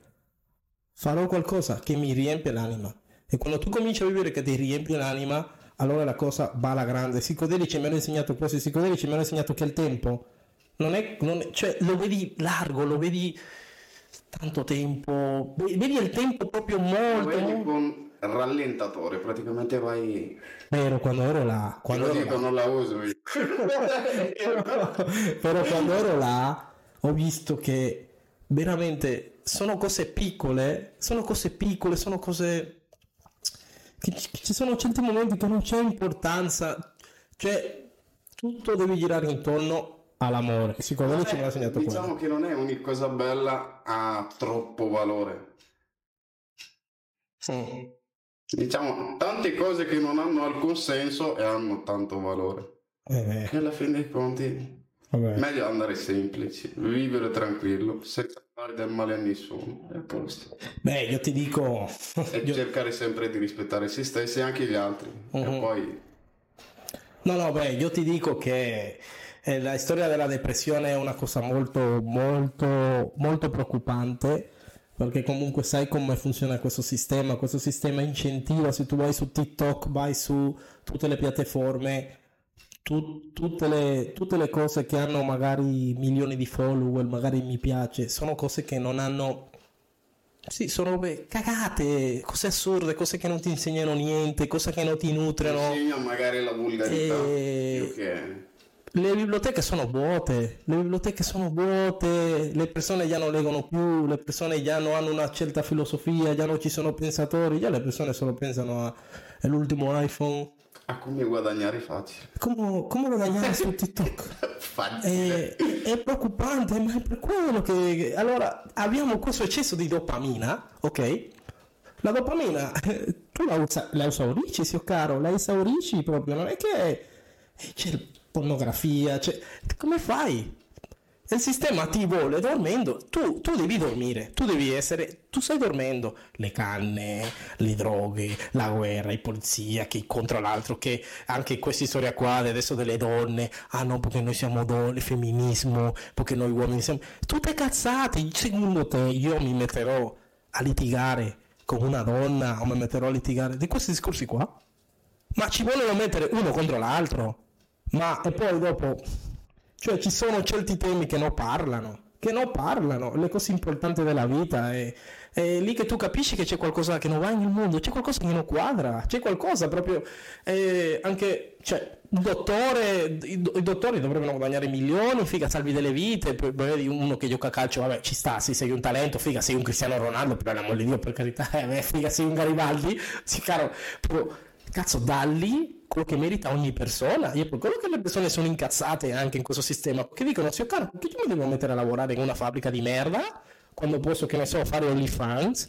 B: farò qualcosa che mi riempie l'anima. E quando tu cominci a vivere che ti riempie l'anima, allora la cosa va alla grande. Psicodelici mi hanno insegnato questo, psicodelici mi hanno insegnato che il tempo non è, non è- cioè lo vedi largo, lo vedi tanto tempo, ve- vedi il tempo proprio molto,
A: vedi
B: molto-
A: con rallentatore praticamente vai
B: Vero, quando ero là, quando
A: lo
B: ero
A: dico
B: là,
A: non la uso io.
B: Però quando ero là ho visto che veramente sono cose piccole, sono cose piccole, sono cose che ci ci sono certi momenti che non c'è importanza, cioè tutto deve girare intorno all'amore. Sicuramente ci mi ha insegnato quello.
A: diciamo che non è ogni cosa bella ha troppo valore
B: Mm.
A: diciamo tante cose che non hanno alcun senso e hanno tanto valore
B: Eh,
A: e alla fine dei conti
B: vabbè.
A: Meglio andare semplici, vivere tranquillo, senza fare del male a nessuno.
B: Beh, io ti dico,
A: E
B: io-
A: cercare sempre di rispettare se stessi e anche gli altri. E poi
B: no, no, beh, io ti dico che eh, la storia della depressione è una cosa molto, molto, molto preoccupante. Perché comunque sai come funziona questo sistema, questo sistema incentiva, se tu vai su TikTok, vai su tutte le piattaforme, tu- tutte, le, tutte le cose che hanno magari milioni di follower, magari mi piace, sono cose che non hanno Sì, sono cagate, cose assurde, cose che non ti insegnano niente, cose che non ti nutrono.
A: insegno magari la vulgarità.
B: E-
A: Più che...
B: Le biblioteche sono vuote, le biblioteche sono vuote, le persone già non leggono più, le persone già non hanno una certa filosofia, già non ci sono pensatori, già le persone solo pensano all'ultimo iPhone.
A: A come guadagnare facile.
B: Come, come guadagnare su TikTok?
A: Facile.
B: È, è preoccupante, ma è per quello che, Allora, abbiamo questo eccesso di dopamina, ok? La dopamina, eh, tu la, usa, la esaurisci, zio caro, la esaurisci proprio, non è che eh, c'è pornografia, c'è... come fai? Il sistema ti vuole dormendo, tu, tu, devi dormire, tu devi essere, tu stai dormendo. Le canne, le droghe, la guerra, i polizia che contro l'altro, che anche questa storia qua adesso delle donne, ah no perché noi siamo donne, femminismo, perché noi uomini siamo... Tutte cazzate, secondo te io mi metterò a litigare con una donna o mi metterò a litigare di questi discorsi qua? Ma ci vogliono mettere uno contro l'altro? Ma e poi dopo cioè ci sono certi temi che non parlano, che non parlano, le cose importanti della vita è, è lì che tu capisci che c'è qualcosa che non va nel mondo, c'è qualcosa che non quadra, c'è qualcosa proprio, eh, anche, cioè, dottore, i, i, dottori dovrebbero guadagnare milioni, figa, salvi delle vite, poi vedi uno che gioca a calcio, vabbè, ci sta, sì, sei un talento, figa, sei un Cristiano Ronaldo, per l'amor di Dio, per carità, eh, figa, sei un Garibaldi, sì, caro, però, cazzo, da lì quello che merita ogni persona. Io quello che le persone sono incazzate anche in questo sistema, che dicono, zio caro, perché io mi devo mettere a lavorare in una fabbrica di merda quando posso, che ne so, fare OnlyFans?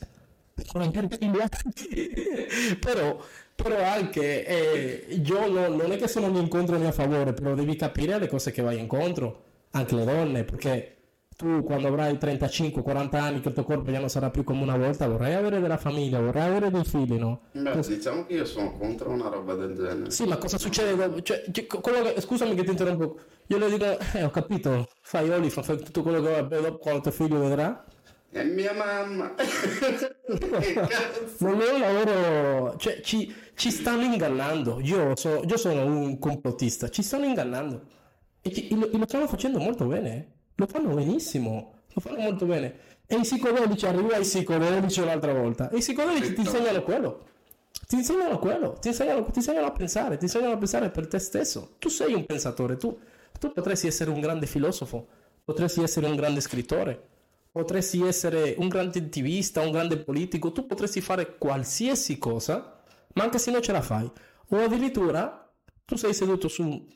B: però, però anche eh, io non, non, è che sono né incontro a favore, però devi capire le cose che vai incontro, anche le donne, perché tu quando avrai 35-40 anni che il tuo corpo già non sarà più come una volta, vorrai avere della famiglia, vorrai avere dei figli, no?
A: Beh, Cos- diciamo che io sono contro una roba del genere.
B: Sì, ma cosa succede? Cioè, che, scusami che ti interrompo, io le dico, eh, ho capito, fai Olifant, fai tutto quello che dopo quando tuo figlio vedrà.
A: È mia mamma.
B: non è un lavoro, cioè ci, ci stanno ingannando. Io, so, io, sono un complottista, ci stanno ingannando e, ci, e lo, e lo stanno facendo molto bene. Lo fanno benissimo, lo fanno molto bene. E i psicodelici, arriva ai psicodelici un'altra volta. E i psicodelici ti insegnano quello. Ti insegnano quello, ti insegnano, ti insegnano, a pensare, ti insegnano a pensare per te stesso. Tu sei un pensatore, tu, tu potresti essere un grande filosofo, potresti essere un grande scrittore, potresti essere un grande attivista, un grande politico, tu potresti fare qualsiasi cosa, ma anche se non ce la fai. O addirittura tu sei seduto su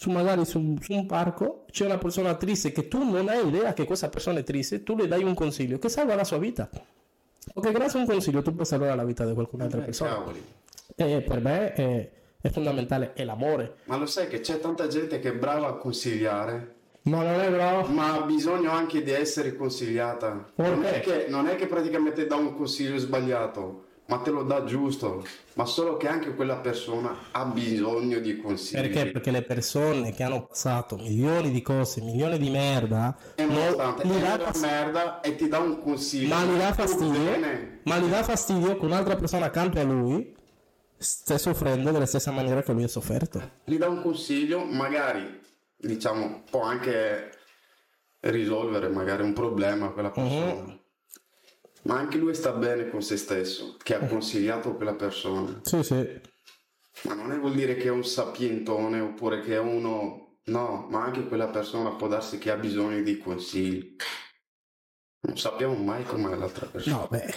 B: su magari su, su, un parco c'è una persona triste che tu non hai idea che questa persona è triste, tu le dai un consiglio che salva la sua vita. Che grazie a un consiglio tu puoi salvare la vita di qualcun'altra persona. Cavoli. E per me è, è fondamentale, è l'amore.
A: Ma lo sai che c'è tanta gente che è brava a consigliare,
B: ma non è bravo.
A: Ma ha bisogno anche di essere consigliata. Non è, che, non è, che, praticamente dà un consiglio sbagliato ma te lo dà giusto, ma solo che anche quella persona ha bisogno di consigli.
B: Perché? Perché le persone che hanno passato milioni di cose, milioni di merda,
A: e nonostante non, dà fast... merda e ti dà un consiglio.
B: Ma gli dà fastidio, ma gli dà fastidio che un'altra persona accanto a lui stia soffrendo della stessa maniera che lui ha sofferto.
A: Gli dà un consiglio, magari, diciamo, può anche risolvere magari un problema a quella persona. Uh-huh ma anche lui sta bene con se stesso, che ha consigliato quella persona.
B: Sì, sì.
A: Ma non è vuol dire che è un sapientone oppure che è uno... No, ma anche quella persona può darsi che ha bisogno di consigli. Non sappiamo mai com'è l'altra persona.
B: No, beh,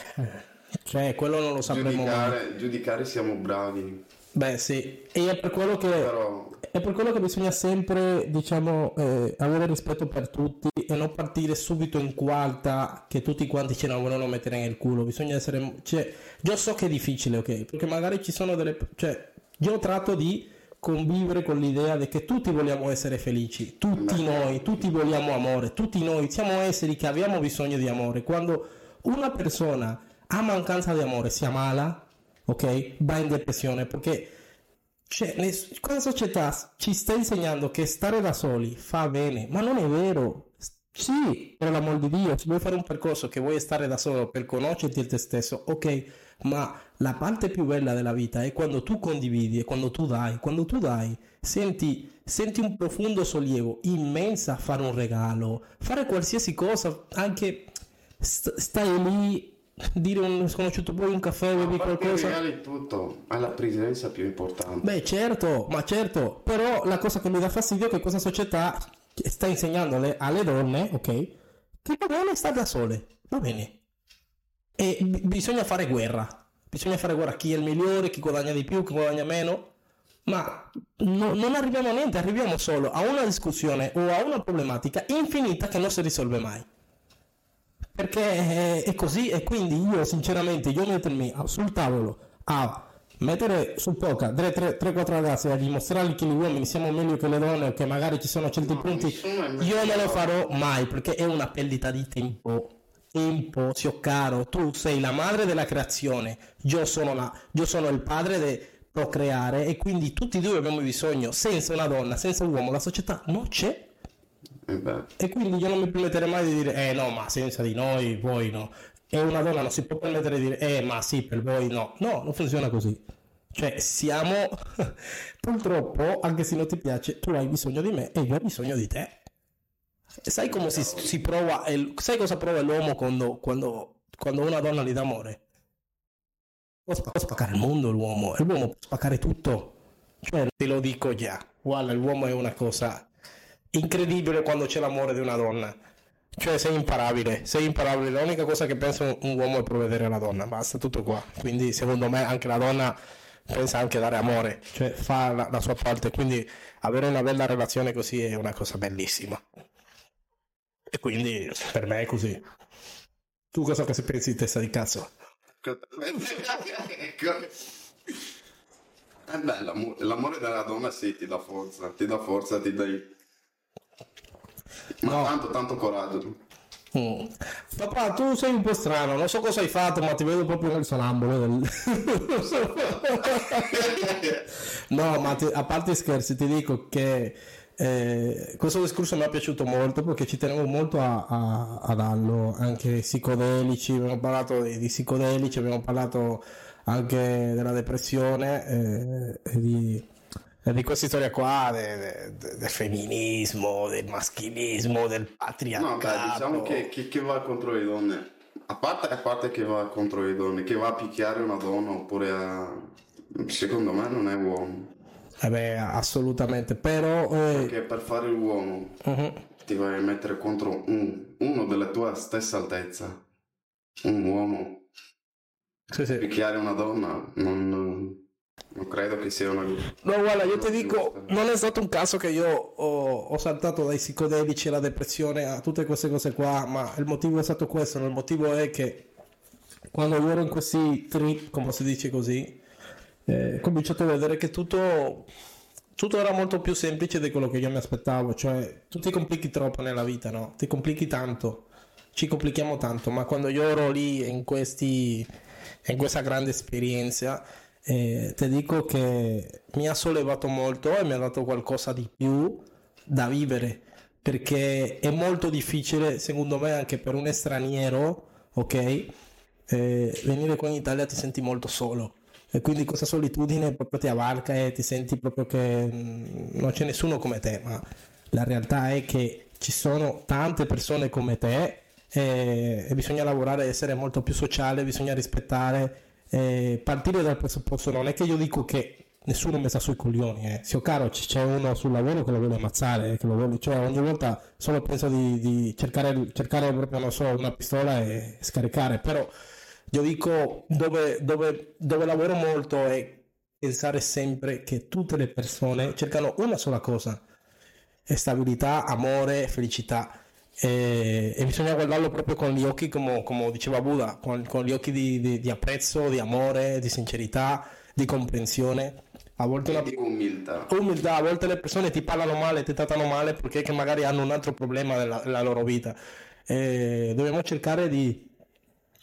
B: cioè quello non lo sapremo
A: giudicare, mai. Giudicare siamo bravi.
B: Beh, sì, e è per quello che, Però... è per quello che bisogna sempre, diciamo, eh, avere rispetto per tutti e non partire subito in quarta che tutti quanti ce la vogliono mettere nel culo. Bisogna essere, cioè, io so che è difficile, ok? Perché magari ci sono delle, cioè, io tratto di convivere con l'idea di che tutti vogliamo essere felici, tutti noi, tutti vogliamo amore, tutti noi siamo esseri che abbiamo bisogno di amore. Quando una persona ha mancanza di amore, si ammala, ok? Va in depressione perché cioè, questa società ci sta insegnando che stare da soli fa bene, ma non è vero. Sì, per l'amor di Dio, se vuoi fare un percorso che vuoi stare da solo per conoscerti e te stesso, ok, ma la parte più bella della vita è quando tu condividi e quando tu dai. Quando tu dai, senti, senti un profondo sollievo, immensa fare un regalo, fare qualsiasi cosa, anche st- stai lì dire un sconosciuto poi un caffè, bevi qualcosa.
A: regali tutto, è la presenza più importante.
B: Beh, certo, ma certo, però la cosa che mi dà fastidio è che questa società sta insegnando alle, alle donne, ok, che va bene stare da sole, va bene. E b- bisogna fare guerra. Bisogna fare guerra chi è il migliore, chi guadagna di più, chi guadagna meno. Ma no, non arriviamo a niente, arriviamo solo a una discussione o a una problematica infinita che non si risolve mai perché è così e quindi io sinceramente io mettermi sul tavolo a mettere su poca 3-4 ragazzi a dimostrargli che gli uomini siamo meglio che le donne o che magari ci sono certi no, punti io non lo farò mai perché è una perdita di tempo. Tempo zio caro tu sei la madre della creazione io sono, la, io sono il padre di procreare e quindi tutti e due abbiamo bisogno senza una donna senza un uomo la società non c'è eh e quindi io non mi permetterei mai di dire eh no ma senza di noi voi no. E una donna non si può permettere di dire eh ma sì per voi no. No non funziona così. Cioè siamo purtroppo anche se non ti piace tu hai bisogno di me e io ho bisogno di te. Sai come si, si prova il, sai cosa prova l'uomo quando, quando, quando una donna gli dà amore? Può, spaccare il mondo l'uomo l'uomo può spaccare tutto. Cioè te lo dico già guarda l'uomo è una cosa incredibile quando c'è l'amore di una donna cioè sei imparabile, sei imparabile. L'unica cosa che pensa un uomo è provvedere alla donna, basta tutto qua. Quindi secondo me anche la donna pensa anche dare amore, cioè fa la, la sua parte. Quindi avere una bella relazione così è una cosa bellissima. E quindi per me è così. Tu cosa che pensi di testa di cazzo?
A: Eh beh, l'amore, l'amore della donna sì, ti dà forza, ti dà forza, ti dai ma no. tanto, tanto coraggio.
B: Mm. Papà, tu sei un po' strano, non so cosa hai fatto, ma ti vedo proprio nel sonambolo. Del... no, ma ti, a parte scherzi, ti dico che eh, questo discorso mi è piaciuto molto perché ci tenevo molto a, a, a darlo, anche psicodelici, abbiamo parlato di, di, psicodelici, abbiamo parlato anche della depressione eh, e di di questa storia qua del de, de femminismo, del maschilismo, del patriarcato. No,
A: beh, diciamo che, che, che, va contro le donne, a parte, a parte che va contro le donne, che va a picchiare una donna oppure a... secondo me non è uomo.
B: Eh beh, assolutamente, però... Eh...
A: Perché per fare l'uomo uh-huh. ti vai a mettere contro un, uno della tua stessa altezza, un uomo. Sì, sì. Picchiare una donna non non credo che sia una... No,
B: guarda, io ti dico, non è stato un caso che io ho, ho, saltato dai psicodelici alla depressione a tutte queste cose qua, ma il motivo è stato questo, il motivo è che quando io ero in questi trip, come si dice così, eh, ho cominciato a vedere che tutto, tutto era molto più semplice di quello che io mi aspettavo, cioè tu ti complichi troppo nella vita, no? Ti complichi tanto, ci complichiamo tanto, ma quando io ero lì in, questi, in questa grande esperienza eh, ti dico che mi ha sollevato molto e mi ha dato qualcosa di più da vivere perché è molto difficile secondo me anche per un straniero ok? Eh, venire qua in Italia ti senti molto solo. E quindi questa solitudine proprio ti avvalca e ti senti proprio che mm, non c'è nessuno come te ma la realtà è che ci sono tante persone come te e, e bisogna lavorare essere molto più sociale bisogna rispettare eh, partire dal presupposto non è che io dico che nessuno mi sta sui coglioni, eh. Sio caro, c'è uno sul lavoro che lo vuole ammazzare, che lo vuole, cioè ogni volta solo penso di, di cercare, cercare, proprio, non so, una pistola e scaricare, però io dico dove, dove, dove lavoro molto è pensare sempre che tutte le persone cercano una sola cosa, stabilità, amore, felicità e, e, bisogna guardarlo proprio con gli occhi, come, come diceva Buddha, con, con gli occhi di, di, di, apprezzo, di amore, di sincerità, di comprensione. A volte
A: una... di umiltà.
B: umiltà. A volte le persone ti parlano male, ti trattano male perché magari hanno un altro problema nella, nella loro vita. E dobbiamo cercare di,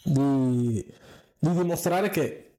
B: di, di dimostrare che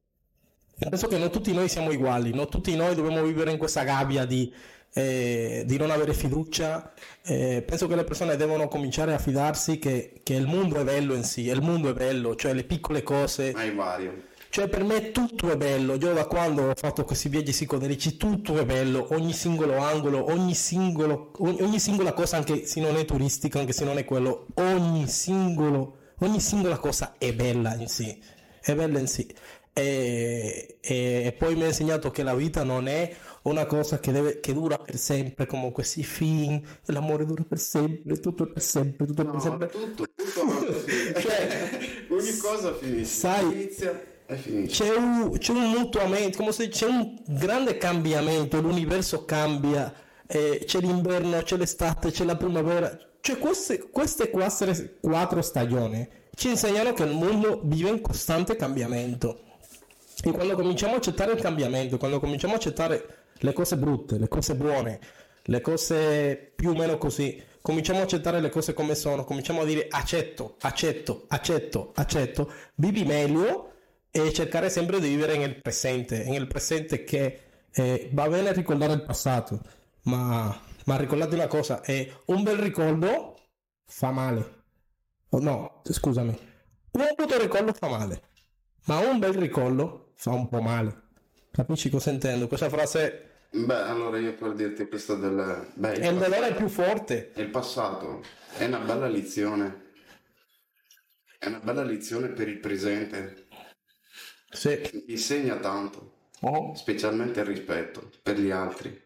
B: penso che non tutti noi siamo uguali, non tutti noi dobbiamo vivere in questa gabbia di eh, di non avere fiducia. Eh, penso che le persone devono cominciare a fidarsi che, che, il mondo è bello in sé, il mondo è bello, cioè le piccole cose.
A: Ma è vario.
B: Cioè per me tutto è bello, io da quando ho fatto questi viaggi psicodelici tutto è bello, ogni singolo angolo, ogni, singolo, ogni, ogni singola cosa anche se non è turistica, anche se non è quello, ogni, singolo, ogni singola cosa è bella in sé, è bella in sé. E, e, e poi mi ha insegnato che la vita non è una cosa che, deve, che dura per sempre, come questi film, l'amore dura per sempre, tutto per sempre, tutto no, per sempre.
A: Tutto, tutto cioè, ogni cosa finisce.
B: Sai,
A: Inizia
B: c'è un, c'è un mutuamento, come se c'è un grande cambiamento, l'universo cambia, eh, c'è l'inverno, c'è l'estate, c'è la primavera, cioè queste, queste quattro, quattro stagioni ci insegnano che il mondo vive in costante cambiamento E quando cominciamo a accettare il cambiamento, quando cominciamo a accettare le cose brutte, le cose buone, le cose più o meno così, cominciamo a accettare le cose come sono, cominciamo a dire accetto, accetto, accetto, accetto, vivi meglio e cercare sempre di vivere nel presente, nel presente che eh, va bene ricordare il passato, ma, ma ricordate una cosa, è un bel ricordo fa male. Oh, no, scusami, un brutto ricordo fa male, ma un bel ricordo fa un po' male. Capisci cosa intendo? Questa frase
A: Beh, allora io per dirti questo del... Beh,
B: è il dolore più forte.
A: Il passato è una bella lezione. È una bella lezione per il presente.
B: Sì.
A: Insegna tanto,
B: Oh.
A: specialmente il rispetto per gli altri.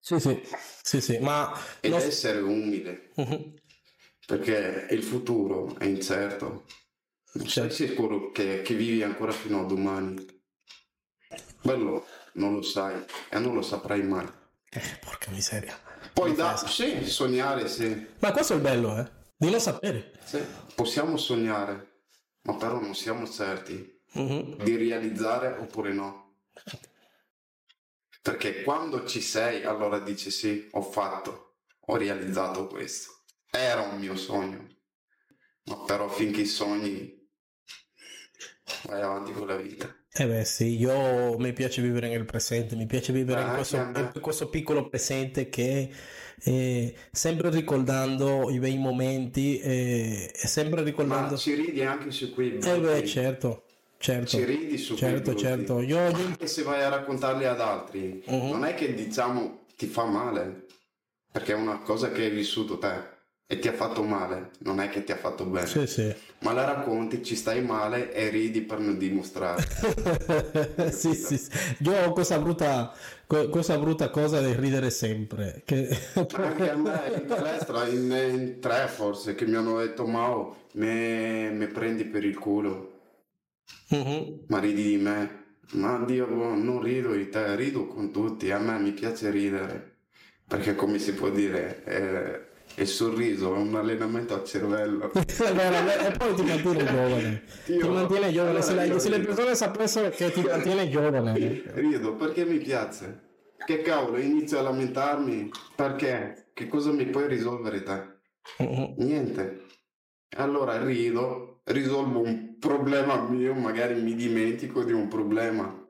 B: Sì, sì, sì, sì, ma...
A: Ed
B: non-
A: essere umile,
B: Mhm.
A: perché il futuro è incerto. Non sei
B: Certo.
A: sicuro che, che vivi ancora fino a domani. Quello non lo sai e non lo saprai mai.
B: Eh, porca miseria.
A: Poi da, sì, sognare sì,
B: Ma questo è il bello, eh? Di non sapere.
A: sì, possiamo sognare, ma però non siamo certi
B: Mhm.
A: di realizzare oppure no. Perché quando ci sei, allora dici sì, ho fatto, ho realizzato questo. Era un mio sogno. Ma però finché sogni, vai avanti con la vita.
B: Eh beh sì, io mi piace vivere nel presente, mi piace vivere in
A: Ah,
B: questo,
A: a me.
B: in questo piccolo presente che eh, sempre ricordando i bei momenti eh, e sempre
A: Ma
B: ricordando...
A: ci ridi anche su quei
B: Eh beh certo, certo,
A: Ci ridi su
B: certo,
A: brutti.
B: certo. Io, io-
A: Anche se vai a raccontarli ad altri,
B: Mhm.
A: non è che diciamo ti fa male, perché è una cosa che hai vissuto te e ti ha fatto male, non è che ti ha fatto bene.
B: Sì, sì.
A: Ma la racconti, ci stai male e ridi per non dimostrare.
B: sì, sì, sì. Io ho questa brutta, que- questa brutta cosa di ridere sempre. Che...
A: Anche a me in palestra, in, in tre forse, che mi hanno detto Mao, me, me prendi per il culo,
B: Mhm.
A: ma ridi di me. Ma Dio, non rido di te, rido con tutti, a me mi piace ridere, perché come si può dire, eh, il sorriso è un allenamento al cervello.
B: E poi ti mantiene giovane.
A: Dio.
B: Ti mantiene giovane. Se,
A: Allora
B: le-
A: io
B: se le persone sapessero che ti mantiene giovane.
A: Rido perché mi piace. Che cavolo, inizio a lamentarmi, perché? Che cosa mi puoi risolvere te? Niente. Allora rido, risolvo un problema mio, magari mi dimentico di un problema.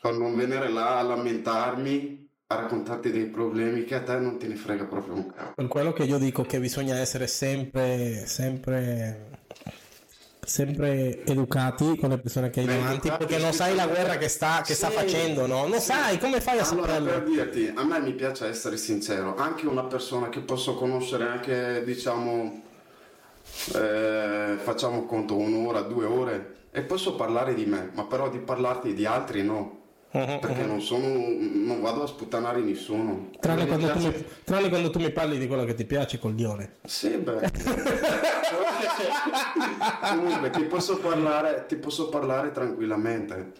A: Per non venire là a lamentarmi, a raccontarti dei problemi che a te non te ne frega proprio un cavolo.
B: Per quello che io dico che bisogna essere sempre, sempre, sempre educati con le persone che hai
A: Beh,
B: davanti, perché non sai la guerra che sta, che sta
A: Sì,
B: facendo, no? Non
A: sì.
B: sai come fai a
A: Allora, per dirti, a me mi piace essere sincero, anche una persona che posso conoscere anche, diciamo, eh, facciamo conto un'ora, due ore, e posso parlare di me, ma però di parlarti di altri no, Perché non sono, non vado a sputtanare nessuno.
B: Tranne quando, tu
A: piace-
B: mi, tranne quando tu mi parli di quello che ti piace, coglione.
A: Sì, beh. Comunque ti posso parlare, ti posso parlare tranquillamente.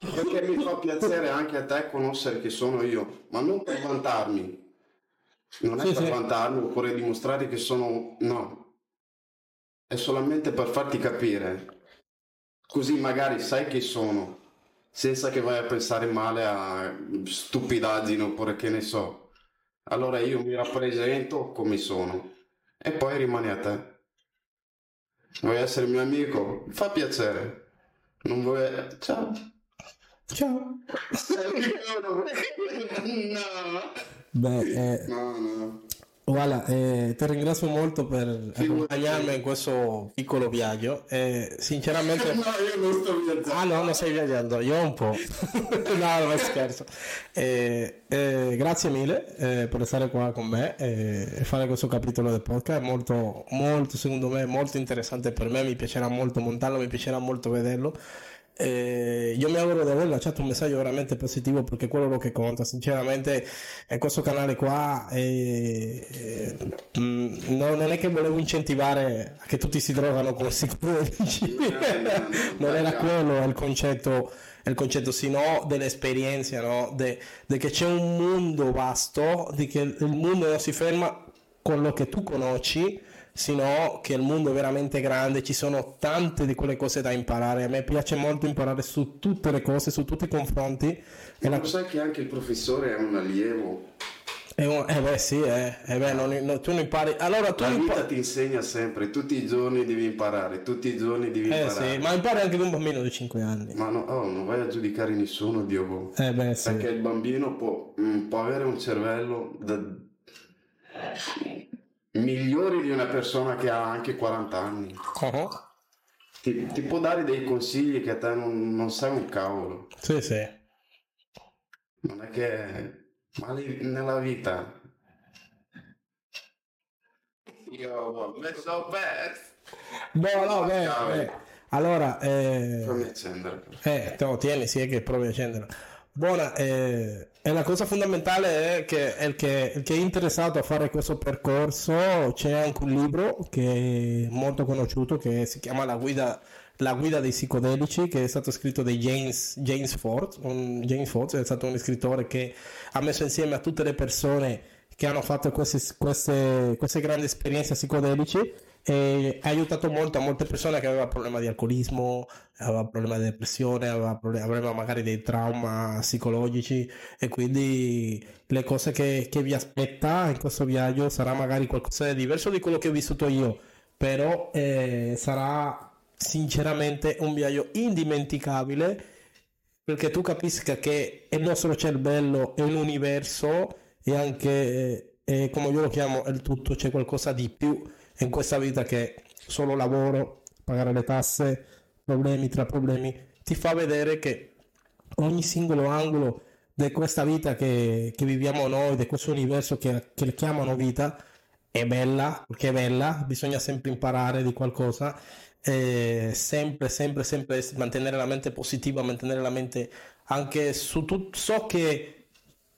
A: Perché mi fa piacere anche a te conoscere chi sono io, ma non per vantarmi. Non è
B: Sì,
A: per
B: sì.
A: vantarmi oppure dimostrare che sono. No. È solamente per farti capire. Così magari sai chi sono. Senza che vai a pensare male a stupidaggini oppure che ne so. Allora io mi rappresento come sono e poi rimani a te. Vuoi essere mio amico? Fa piacere. Non vuoi... Ciao.
B: Ciao.
A: no.
B: Beh, eh,
A: No, no.
B: Guarda, eh, ti ringrazio molto per
A: Figurati.
B: accompagnarmi in questo piccolo viaggio. Eh, sinceramente,
A: No, io non sto viaggiando.
B: ah no, non stai viaggiando, io un po'. no, non scherzo. Eh, eh, grazie mille eh, per stare qua con me eh, e fare questo capitolo del podcast. È molto, molto, secondo me, molto interessante per me. Mi piacerà molto montarlo, mi piacerà molto vederlo. Eh, io mi auguro di aver lasciato un messaggio veramente positivo perché quello è quello che conta. Sinceramente, questo canale qua eh, eh, mm, no, non è che volevo incentivare che tutti si drogano con psicologi, non era quello il concetto, il concetto sino dell'esperienza, no? De, de che c'è un mondo vasto, di che il mondo non si ferma con lo che tu conosci, sino che il mondo è veramente grande, ci sono tante di quelle cose da imparare. A me piace molto imparare su tutte le cose, su tutti i confronti.
A: E la... lo sai che anche il professore è un allievo
B: un, eh beh sì, eh, eh beh, non, non, tu non impari. Allora, tu
A: La vita
B: impari...
A: ti insegna sempre, tutti i giorni devi imparare, tutti i giorni devi
B: eh,
A: imparare.
B: Sì, ma impari anche di un bambino di 5 anni.
A: Ma no, oh, non vai a giudicare nessuno, Dio.
B: Eh beh sì.
A: Perché il bambino può, mh, mm, può avere un cervello da... migliore di una persona che ha anche 40 anni.
B: Uh-huh.
A: Ti, ti, può dare dei consigli che a te non, non sai un cavolo.
B: Sì, sì.
A: Non è che ma nella vita io ho messo perso.
B: No, no, beh, beh. Allora,
A: eh... provi a accendere.
B: Eh, no, tieni, sì, è che provi a accendere. Buona, eh, e la cosa fondamentale è che il, che il che è interessato a fare questo percorso c'è anche un libro che è molto conosciuto che si chiama La guida la guida dei psicodelici che è stato scritto da James, James Ford. Un, James Ford è stato un scrittore che ha messo insieme a tutte le persone che hanno fatto queste, queste, queste grandi esperienze psicodelici e ha aiutato molto a molte persone che avevano problemi di alcolismo, avevano problemi di depressione, avevano problemi magari dei trauma psicologici. E quindi le cose che, che vi aspetta in questo viaggio sarà magari qualcosa di diverso di quello che ho vissuto io, però eh, sarà sinceramente un viaggio indimenticabile perché tu capisca che il nostro cervello è un universo e anche eh, come io lo chiamo il tutto c'è qualcosa di più in questa vita che solo lavoro pagare le tasse problemi tra problemi ti fa vedere che ogni singolo angolo di questa vita che, che viviamo noi di questo universo che, che chiamano vita è bella perché è bella bisogna sempre imparare di qualcosa sempre, sempre, sempre mantenere la mente positiva, mantenere la mente anche su tutto. So che,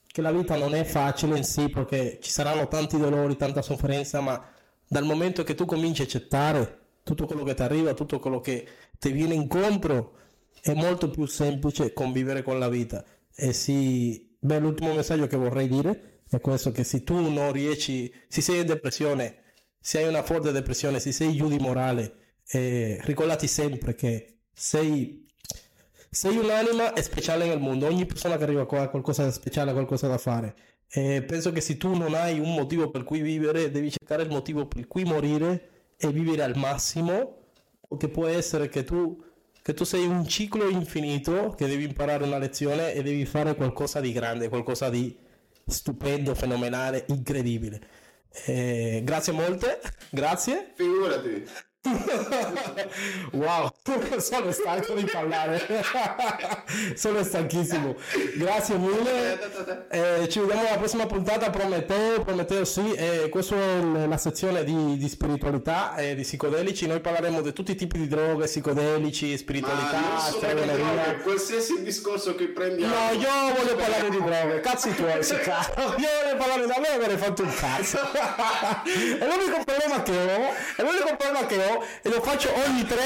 B: che la vita non è facile in sì perché ci saranno tanti dolori, tanta sofferenza, ma dal momento che tu cominci a accettare tutto quello che ti arriva, tutto quello che ti viene incontro, è molto più semplice convivere con la vita. E sì, beh, l'ultimo messaggio che vorrei dire è questo: che se tu non riesci, se sei in depressione, se hai una forte depressione, se sei giù di morale, eh, ricordati sempre che sei, sei un'anima speciale nel mondo, ogni persona che arriva qua ha qualcosa di speciale, qualcosa da fare. E penso che se tu non hai un motivo per cui vivere, devi cercare il motivo per cui morire e vivere al massimo, che può essere che tu, che tu sei un ciclo infinito, che devi imparare una lezione e devi fare qualcosa di grande, qualcosa di stupendo, fenomenale, incredibile. Eh, grazie molte, grazie.
A: Figurati.
B: wow, sono stanco di parlare. sono stanchissimo. Grazie mille. Eh, ci vediamo alla prossima puntata. Prometeo, Prometeo sì. Eh, questa è la sezione di, di spiritualità e di psicodelici. Noi parleremo di tutti i tipi di droghe, psicodelici, spiritualità,
A: stregoneria. Qualsiasi discorso che prendiamo.
B: No, io voglio parlare di droghe. Cazzi tuoi, si cazzo. Io voglio parlare di droghe e avrei fatto un cazzo. è l'unico problema che ho. È l'unico problema che ho e lo faccio ogni tre.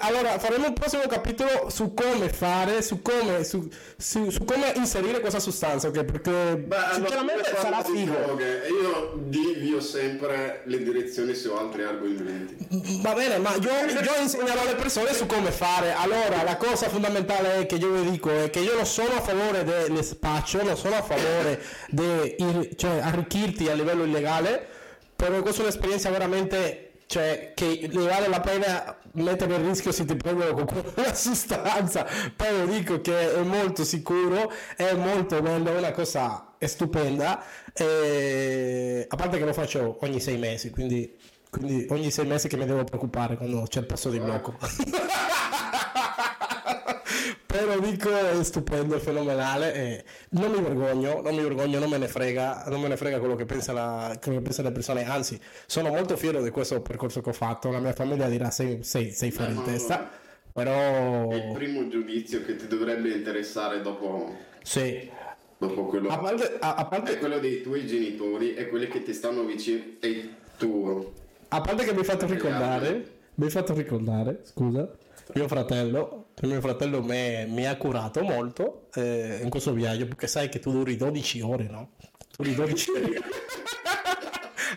B: Allora faremo un prossimo capitolo su come fare, su come, su, su, su come inserire questa sostanza, ok? Perché Beh, sinceramente sarà figo.
A: Io divio sempre le direzioni su altri argomenti.
B: Va bene, ma io, io insegnerò alle persone su come fare. Allora, la cosa fondamentale che io vi dico è che io non sono a favore del spaccio, non sono a favore di cioè, arricchirti a livello illegale, però questa è un'esperienza veramente cioè che ne vale la pena mettere in rischio se ti prendono con quella sostanza. Poi dico che è molto sicuro è molto bello una cosa è stupenda. E... a parte che lo faccio ogni sei mesi quindi, quindi ogni sei mesi che mi devo preoccupare quando c'è il passo di blocco però dico è stupendo, è fenomenale e non mi vergogno, non mi vergogno, non me ne frega, non me ne frega quello che, pensa la, quello che pensano le persone, anzi sono molto fiero di questo percorso che ho fatto, la mia famiglia dirà sei, sei, sei fuori di testa, però...
A: È il primo giudizio che ti dovrebbe interessare dopo...
B: Sì.
A: Dopo quello...
B: A parte, a, a parte...
A: È quello dei tuoi genitori e quelli che ti stanno vicino e tu.
B: A parte che mi hai fatto ricordare, mi hai fatto ricordare, scusa, mio fratello, mio fratello mi, ha curato molto eh, in questo viaggio perché sai che tu duri 12 ore, no? Duri 12 ore.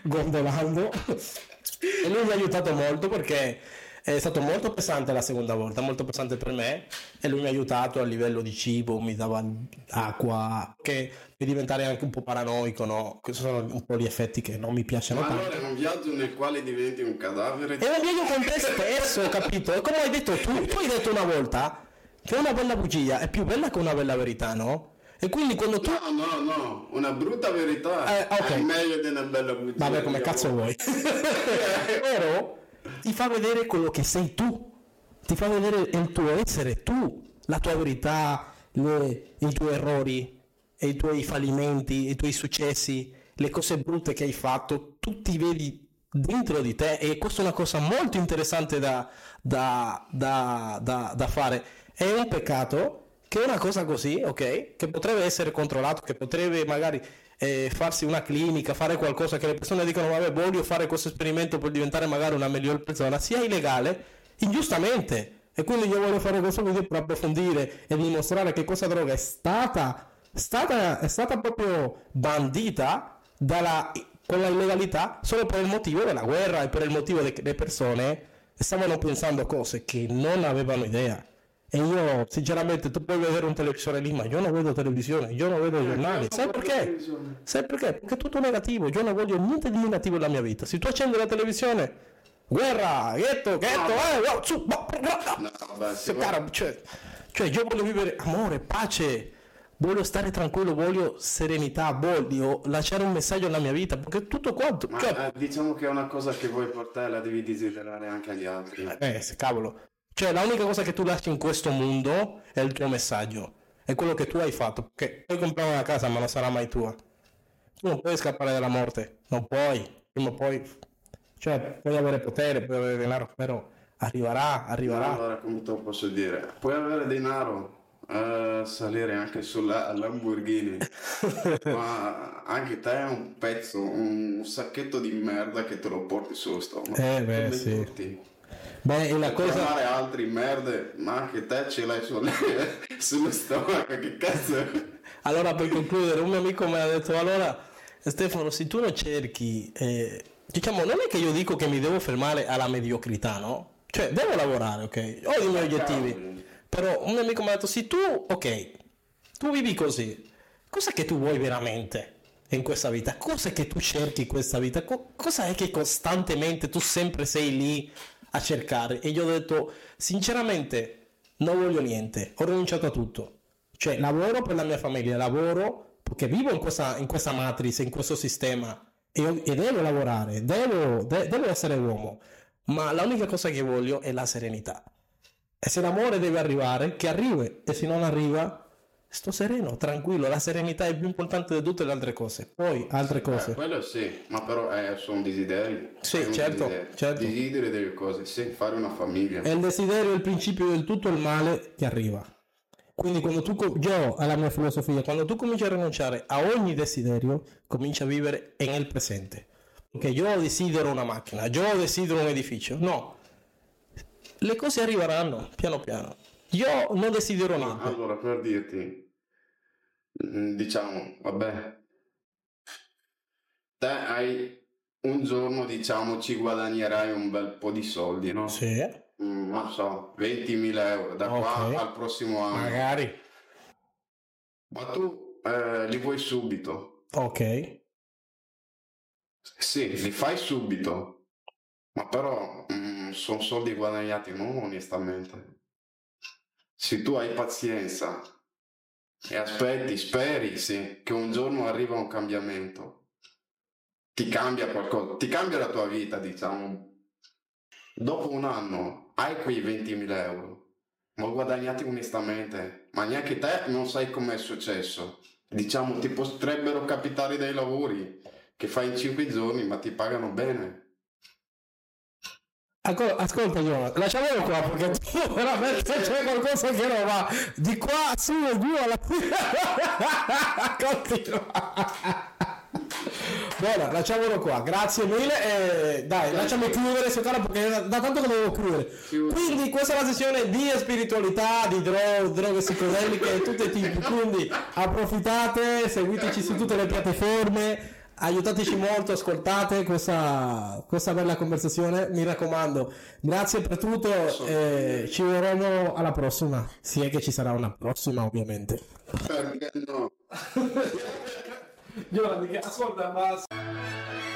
B: gondolando e lui mi ha aiutato molto perché è stato molto pesante la seconda volta, molto pesante per me e lui mi ha aiutato a livello di cibo, mi dava acqua, che per diventare anche un po' paranoico, no? Questi sono un po' gli effetti che non mi piacciono
A: Ma
B: tanto.
A: allora è un viaggio nel quale diventi un cadavere.
B: È un viaggio con te stesso, capito? E come hai detto tu, tu hai detto una volta che una bella bugia è più bella che una bella verità, no? E quindi quando tu...
A: No, no, no, una brutta verità
B: Eh, ok.
A: è meglio di una bella bugia.
B: Vabbè, come cazzo vuoi? Però ti fa vedere quello che sei tu, ti fa vedere il tuo essere tu, la tua verità, le- i tuoi errori, i tuoi fallimenti, i tuoi successi, le cose brutte che hai fatto, tu ti vedi dentro di te e questa è una cosa molto interessante da, da- da- da- da fare. È un peccato che una cosa così, ok, che potrebbe essere controllato, che potrebbe magari eh, farsi una clinica, fare qualcosa che le persone dicono vabbè voglio fare questo esperimento per diventare magari una miglior persona, sia illegale, ingiustamente. E quindi io voglio fare questo video per approfondire e dimostrare che questa droga è stata, stata, è stata proprio bandita dalla, con la illegalità solo per il motivo della guerra e per il motivo che le persone stavano pensando cose che non avevano idea. E io, sinceramente, tu puoi vedere un televisore lì, ma io non vedo televisione, io non vedo giornali. Sai perché? Sai perché? Perché è tutto negativo. Io non voglio niente di negativo nella mia vita. Se tu accendi la televisione, guerra, ghetto, ghetto, eh, wow, su,
A: No, vabbè,
B: se cara, cioè, cioè, io voglio vivere amore, pace, voglio stare tranquillo, voglio serenità, voglio lasciare un messaggio nella mia vita, perché tutto quanto,
A: Ma
B: cioè,
A: eh, diciamo che è una cosa che vuoi portare, la devi desiderare anche agli altri.
B: eh, cavolo, cioè, l'unica cosa che tu lasci in questo mondo è il tuo messaggio, è quello che tu hai fatto, perché puoi comprare una casa, ma non sarà mai tua. Tu non puoi scappare dalla morte, non puoi, prima o poi, cioè, puoi avere potere, puoi avere denaro, però arriverà, arriverà.
A: Allora, come te lo posso dire? Puoi avere denaro, eh, salire anche sulla Lamborghini, ma anche te è un pezzo, un sacchetto di merda che te lo porti sullo stomaco.
B: Eh, beh, sì.
A: tutti.
B: Beh, e la cosa...
A: amare altri merde, ma anche te ce l'hai sul- sullo stomaco, che cazzo?
B: Allora, per concludere, un mio amico mi ha detto: Allora, Stefano, se tu non cerchi, eh, diciamo, non è che io dico che mi devo fermare alla mediocrità, no? Cioè, devo lavorare, ok? Ho i miei obiettivi. Però un amico mi ha detto: Se tu, ok, tu vivi così, cosa che tu vuoi veramente in questa vita? Cosa che tu cerchi in questa vita? Co- cosa è che costantemente tu sempre sei lì a cercare? E io ho detto: Sinceramente, non voglio niente, ho rinunciato a tutto. Cioè, lavoro per la mia famiglia, lavoro perché vivo in questa, in questa matrice, in questo sistema e, e devo lavorare, devo, de- devo essere uomo. Ma l'unica cosa che voglio è la serenità. E se l'amore deve arrivare, che arrivi. E se non arriva, sto sereno, tranquillo. La serenità è più importante di tutte le altre cose. Poi, altre
A: Eh,
B: cose.
A: quello sì, ma però eh, sono desideri.
B: Sì, certo,
A: desiderio.
B: certo.
A: Desideri delle cose, sì, fare una famiglia.
B: È il desiderio il principio del tutto il male che arriva. Quindi quando tu, io, alla mia filosofia, quando tu cominci a rinunciare a ogni desiderio, cominci a vivere nel presente. Perché io desidero una macchina, io desidero un edificio. No, le cose arriveranno piano piano. Io non desidero niente.
A: allora, per dirti, mm, diciamo, vabbè, te hai un giorno, diciamo, ci guadagnerai un bel po' di soldi, no?
B: Sì,
A: Mm, non so, 20.000 euro da qua
B: Ok.
A: al prossimo anno.
B: magari.
A: Ma tu eh, li vuoi subito?
B: Ok.
A: Sì, li fai subito, ma però sono soldi guadagnati non onestamente. Se tu hai pazienza e aspetti, speri sì, che un giorno arriva un cambiamento, ti cambia qualcosa, ti cambia la tua vita, diciamo. Dopo un anno hai quei 20.000 euro, ma guadagnati onestamente, ma neanche te non sai com'è successo. Diciamo, ti potrebbero capitare dei lavori che fai in 5 giorni, ma ti pagano bene.
B: Ascol- Ascolta, Giovanni, lasciamolo qua perché tu veramente c'è qualcosa che non va di qua su e giù alla fine. Continua. Buona, lasciamolo qua, grazie mille. E dai, lasciami chiudere su cara perché da, da tanto che devo chiudere. Quindi questa è la sessione di spiritualità, di dro- droghe psicodeliche, tutti i tipi. Quindi approfittate, seguiteci su tutte le piattaforme. Aiutateci molto, ascoltate questa, questa bella conversazione, mi raccomando. Grazie per tutto e ci vedremo alla prossima. Sì, è che ci sarà una prossima, ovviamente.
A: Perché no?
B: Giovanni, ascolta, basta.